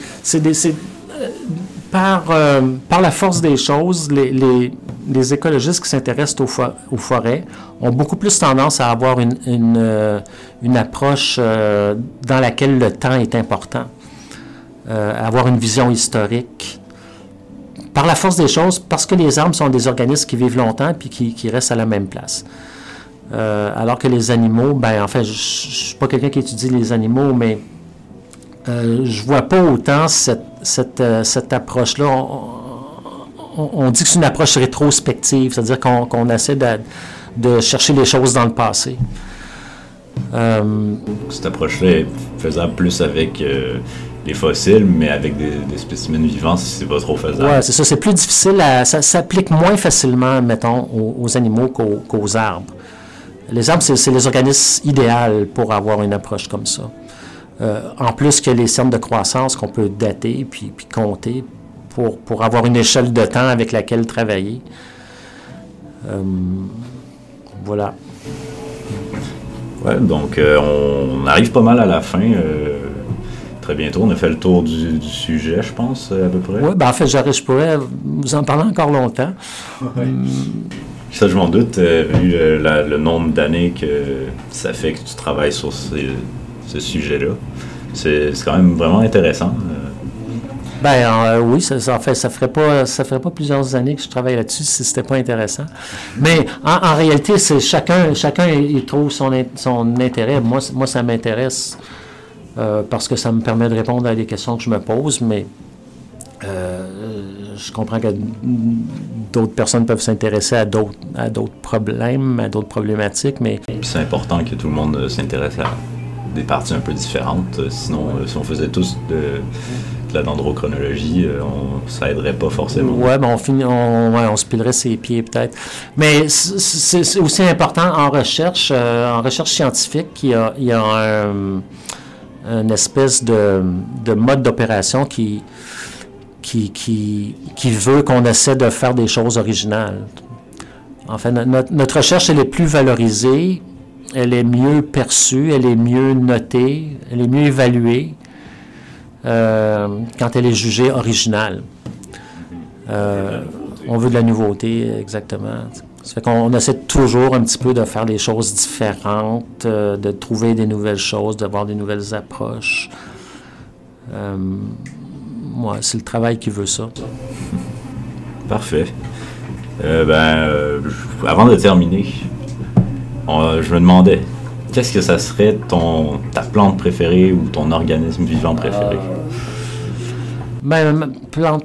euh, par, la force des choses, les, écologistes qui s'intéressent aux, fo- aux forêts ont beaucoup plus tendance à avoir une, euh, approche euh, dans laquelle le temps est important, avoir une vision historique par la force des choses, parce que les arbres sont des organismes qui vivent longtemps puis qui, restent à la même place. Alors que les animaux, ben en fait, je ne suis pas quelqu'un qui étudie les animaux, mais euh, je vois pas autant cette, cette, euh, cette approche-là. On, on- on dit que c'est une approche rétrospective, c'est-à-dire qu'on essaie de, de chercher les choses dans le passé. Euh, Cette approche-là est faisable plus avec les fossiles, mais avec des, des spécimens vivants, c'est pas trop faisable. Ouais, c'est ça. C'est plus difficile. À, ça s'applique moins facilement, mettons, aux, aux animaux qu'aux, arbres. Les arbres, c'est, c'est les organismes idéaux pour avoir une approche comme ça. Euh, en plus que les cernes de croissance qu'on peut dater puis, puis compter pour, pour avoir une échelle de temps avec laquelle travailler. Euh, voilà. Ouais, donc euh, on arrive pas mal à la fin. très bientôt, on a fait le tour du, du sujet, je pense, à peu près. Oui, ben en fait, je pourrais vous en parler encore longtemps. Ça, je m'en doute, vu la- le nombre d'années que ça fait que tu travailles sur ces- ce sujet-là. C'est quand même vraiment intéressant. euh. Ben euh, oui, ça, ça, en fait, ça ferait pas, ça ferait pas plusieurs années que je travaille là-dessus si c'était pas intéressant. Mais en, en réalité, c'est chacun, chacun il trouve son, in- son intérêt. Moi, moi, ça m'intéresse euh, parce que ça me permet de répondre à des questions que je me pose. Mais euh, je comprends que d'autres personnes peuvent s'intéresser à d'autres, à d'autres problèmes, à d'autres problématiques. Mais Puis c'est important que tout le monde s'intéresse à des parties un peu différentes. Euh, Sinon, euh, si on faisait tous de, de la dendrochronologie, euh, on, ça aiderait pas forcément. Ouais, ben on, finit, on, ouais, on se pilerait ses pieds peut-être. Mais c'est aussi important en recherche, euh, en recherche scientifique, il y a, il y a un, une espèce de, de mode d'opération qui, qui, qui, qui veut qu'on essaie de faire des choses originales. En fait, no- notre, notre recherche, elle est plus valorisée, elle est mieux perçue, elle est mieux notée, elle est mieux évaluée euh, quand elle est jugée originale. Euh, on veut de la nouveauté, exactement. Ça qu'on essaie toujours un petit peu de faire des choses différentes, euh, de trouver des nouvelles choses, d'avoir des nouvelles approches. Ouais, c'est le travail qui veut ça. Parfait. Ben, avant de terminer, on- je me demandais, qu'est-ce que ça serait ton, ta plante préférée ou ton organisme vivant préféré? Ben, ma plante,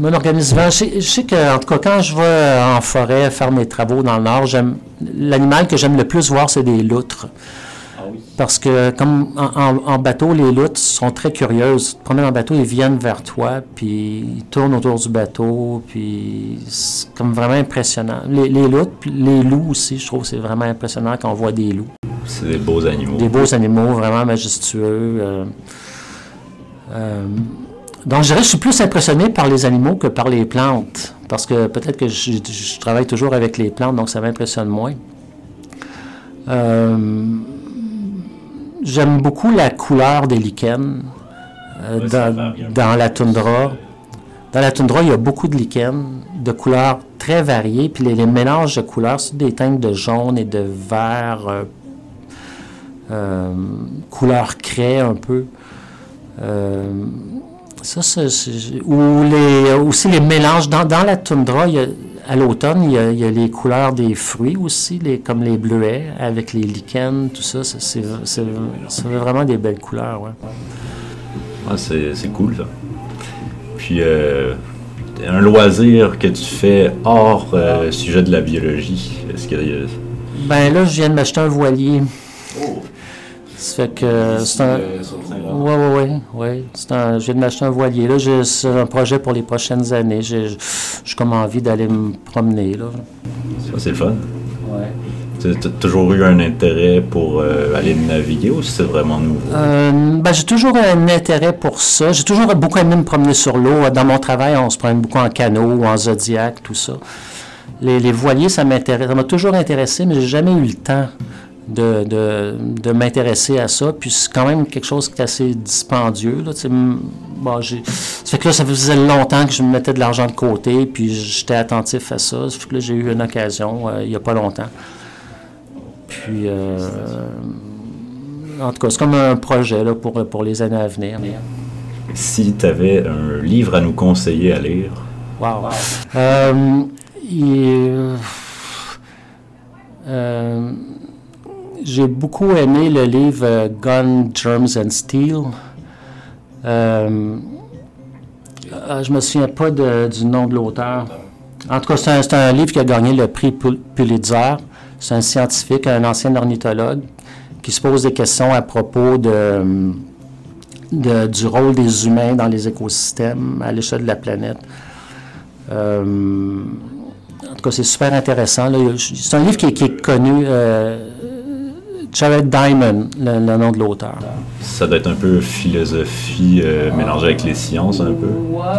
mon organisme, sais, je sais que, en tout cas, quand je vais en forêt faire mes travaux dans le Nord, l'animal que j'aime le plus voir, c'est des loutres. Parce que, comme en, bateau, les loutres sont très curieuses. Tu te promènes en bateau, ils viennent vers toi, puis ils tournent autour du bateau, puis c'est comme vraiment impressionnant. Les, les puis les loups aussi, je trouve que c'est vraiment impressionnant quand on voit des loups. C'est des beaux animaux. Des beaux animaux vraiment majestueux. euh, euh, donc, je dirais que je suis plus impressionné par les animaux que par les plantes. Parce que peut-être que je, je travaille toujours avec les plantes, donc ça m'impressionne moins. Euh, J'aime beaucoup la couleur des lichens euh, Ouais, dans, la toundra. Dans la toundra, il y a beaucoup de lichens de couleurs très variées. Puis les, les mélanges de couleurs, c'est des teintes de jaune et de vert, euh, euh, couleur craie un peu. Ça, c'est- c'est- ou les, aussi les mélanges. Dans, dans la toundra, il y a- à l'automne, il y, a, il y a les couleurs des fruits aussi, les, comme les bleuets, avec les lichens, tout ça. c'est- vraiment des belles couleurs. Ouais. Ouais, c'est cool, ça. Puis, euh, un loisir que tu fais hors euh, sujet de la biologie, est-ce que... euh, Ben là, je viens de m'acheter un voilier. Ça fait que c'est un. Oui, oui, oui. Ouais. Je viens de m'acheter un voilier. Là, c'est un projet pour les prochaines années. J'ai comme envie d'aller me promener. Là. Ça, c'est le fun. Ouais. Tu as toujours eu un intérêt pour euh, aller naviguer ou c'est vraiment nouveau? Euh, ben, j'ai toujours un intérêt pour ça. J'ai toujours beaucoup aimé me promener sur l'eau. Dans mon travail, on se promène beaucoup en canot, en zodiac, tout ça. Les, les voiliers, ça m'intéresse. Ça m'a toujours intéressé, mais j'ai jamais eu le temps de, de, de m'intéresser à ça. Puis c'est quand même quelque chose qui est assez dispendieux. Là, bon, j'ai, ça fait que là, ça faisait longtemps que je me mettais de l'argent de côté, puis j'étais attentif à ça. Ça fait que là, j'ai eu une occasion euh, il n'y a pas longtemps. Puis, euh, en tout cas, c'est comme un projet là, pour, pour les années à venir. Si tu avais un livre à nous conseiller à lire. Wow. Euh, il, j'ai beaucoup aimé le livre Gun, Germs and Steel. Euh, je me souviens pas du nom de l'auteur. En tout cas, c'est un, livre qui a gagné le prix Pulitzer. C'est un scientifique, un ancien ornithologue, qui se pose des questions à propos de, de du rôle des humains dans les écosystèmes à l'échelle de la planète. Euh, en tout cas, c'est super intéressant. C'est un livre qui, est connu. Euh, Jared Diamond, le, le, nom de l'auteur. Ça doit être un peu philosophie euh, mélangée avec les sciences, un peu.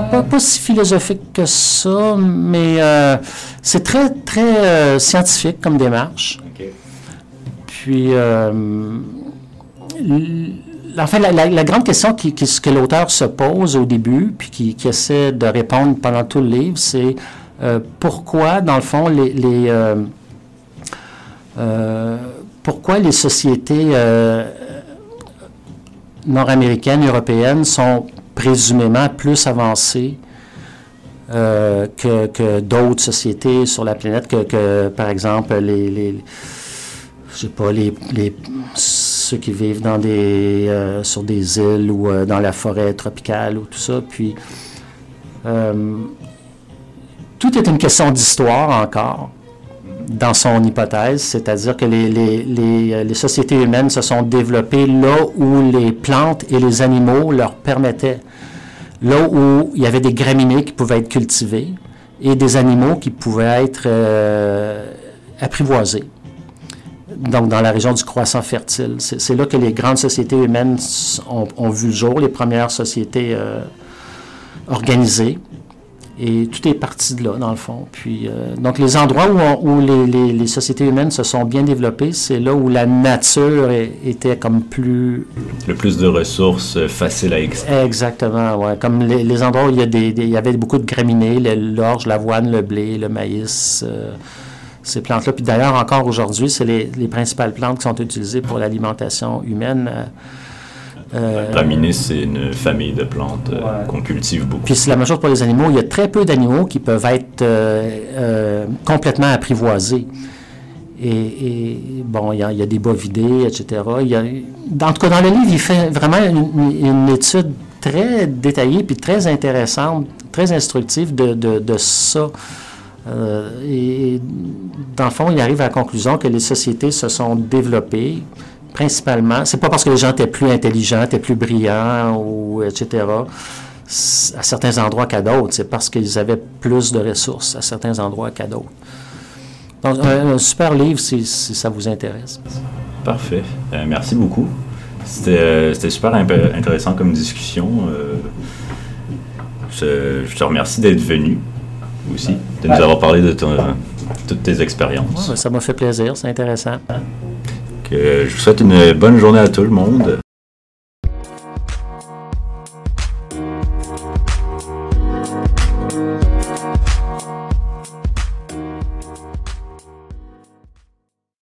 Pas, pas si philosophique que ça, mais euh, c'est très, très euh, scientifique comme démarche. Okay. Puis, enfin, la, la, la, grande question qui, qui, que l'auteur se pose au début, puis qui, qui, essaie de répondre pendant tout le livre, c'est pourquoi, dans le fond, les, les pourquoi les sociétés euh, nord-américaines, européennes sont présumément plus avancées euh, que, d'autres sociétés sur la planète, que, par exemple les, je sais pas, les, ceux qui vivent dans des, euh, sur des îles ou dans la forêt tropicale ou tout ça. Puis, tout est une question d'histoire encore dans son hypothèse, c'est-à-dire que les, les, les, les, sociétés humaines se sont développées là où les plantes et les animaux leur permettaient, là où il y avait des graminées qui pouvaient être cultivées et des animaux qui pouvaient être euh, apprivoisés. Donc, dans la région du croissant fertile. C'est là que les grandes sociétés humaines ont, ont, vu le jour, les premières sociétés euh, organisées. Et tout est parti de là, dans le fond. Puis, euh, donc, les endroits où, on, où les, les, les, sociétés humaines se sont bien développées, c'est là où la nature est, était comme plus... Le plus de ressources faciles à extraire. Exactement, oui. Comme les, les, endroits où il y, a des, des, il y avait beaucoup de graminées, l'orge, l'avoine, le blé, le maïs, euh, ces plantes-là. Puis d'ailleurs, encore aujourd'hui, c'est les, les, principales plantes qui sont utilisées pour l'alimentation humaine. Euh, euh, Graminées, c'est une famille de plantes euh, ouais. qu'on cultive beaucoup. Puis c'est la même chose pour les animaux. Il y a très peu d'animaux qui peuvent être euh, euh complètement apprivoisés. Et, et bon, il y, a, il y, a, des bovidés, etc. Il y a, en tout cas, dans le livre, il fait vraiment une, une étude très détaillée puis très intéressante, très instructive de, de, de ça. Et dans le fond, il arrive à la conclusion que les sociétés se sont développées principalement. C'est pas parce que les gens étaient plus intelligents, étaient plus brillants, ou etc., à certains endroits qu'à d'autres. C'est parce qu'ils avaient plus de ressources à certains endroits qu'à d'autres. Donc, un, un, super livre si, si, ça vous intéresse. Parfait. Euh, merci beaucoup. C'était euh, super intéressant comme discussion. Euh, je, je, te remercie d'être venu aussi, de nous avoir parlé de ton, toutes tes expériences. Ouais, ça m'a fait plaisir, c'est intéressant. Je vous souhaite une bonne journée à tout le monde.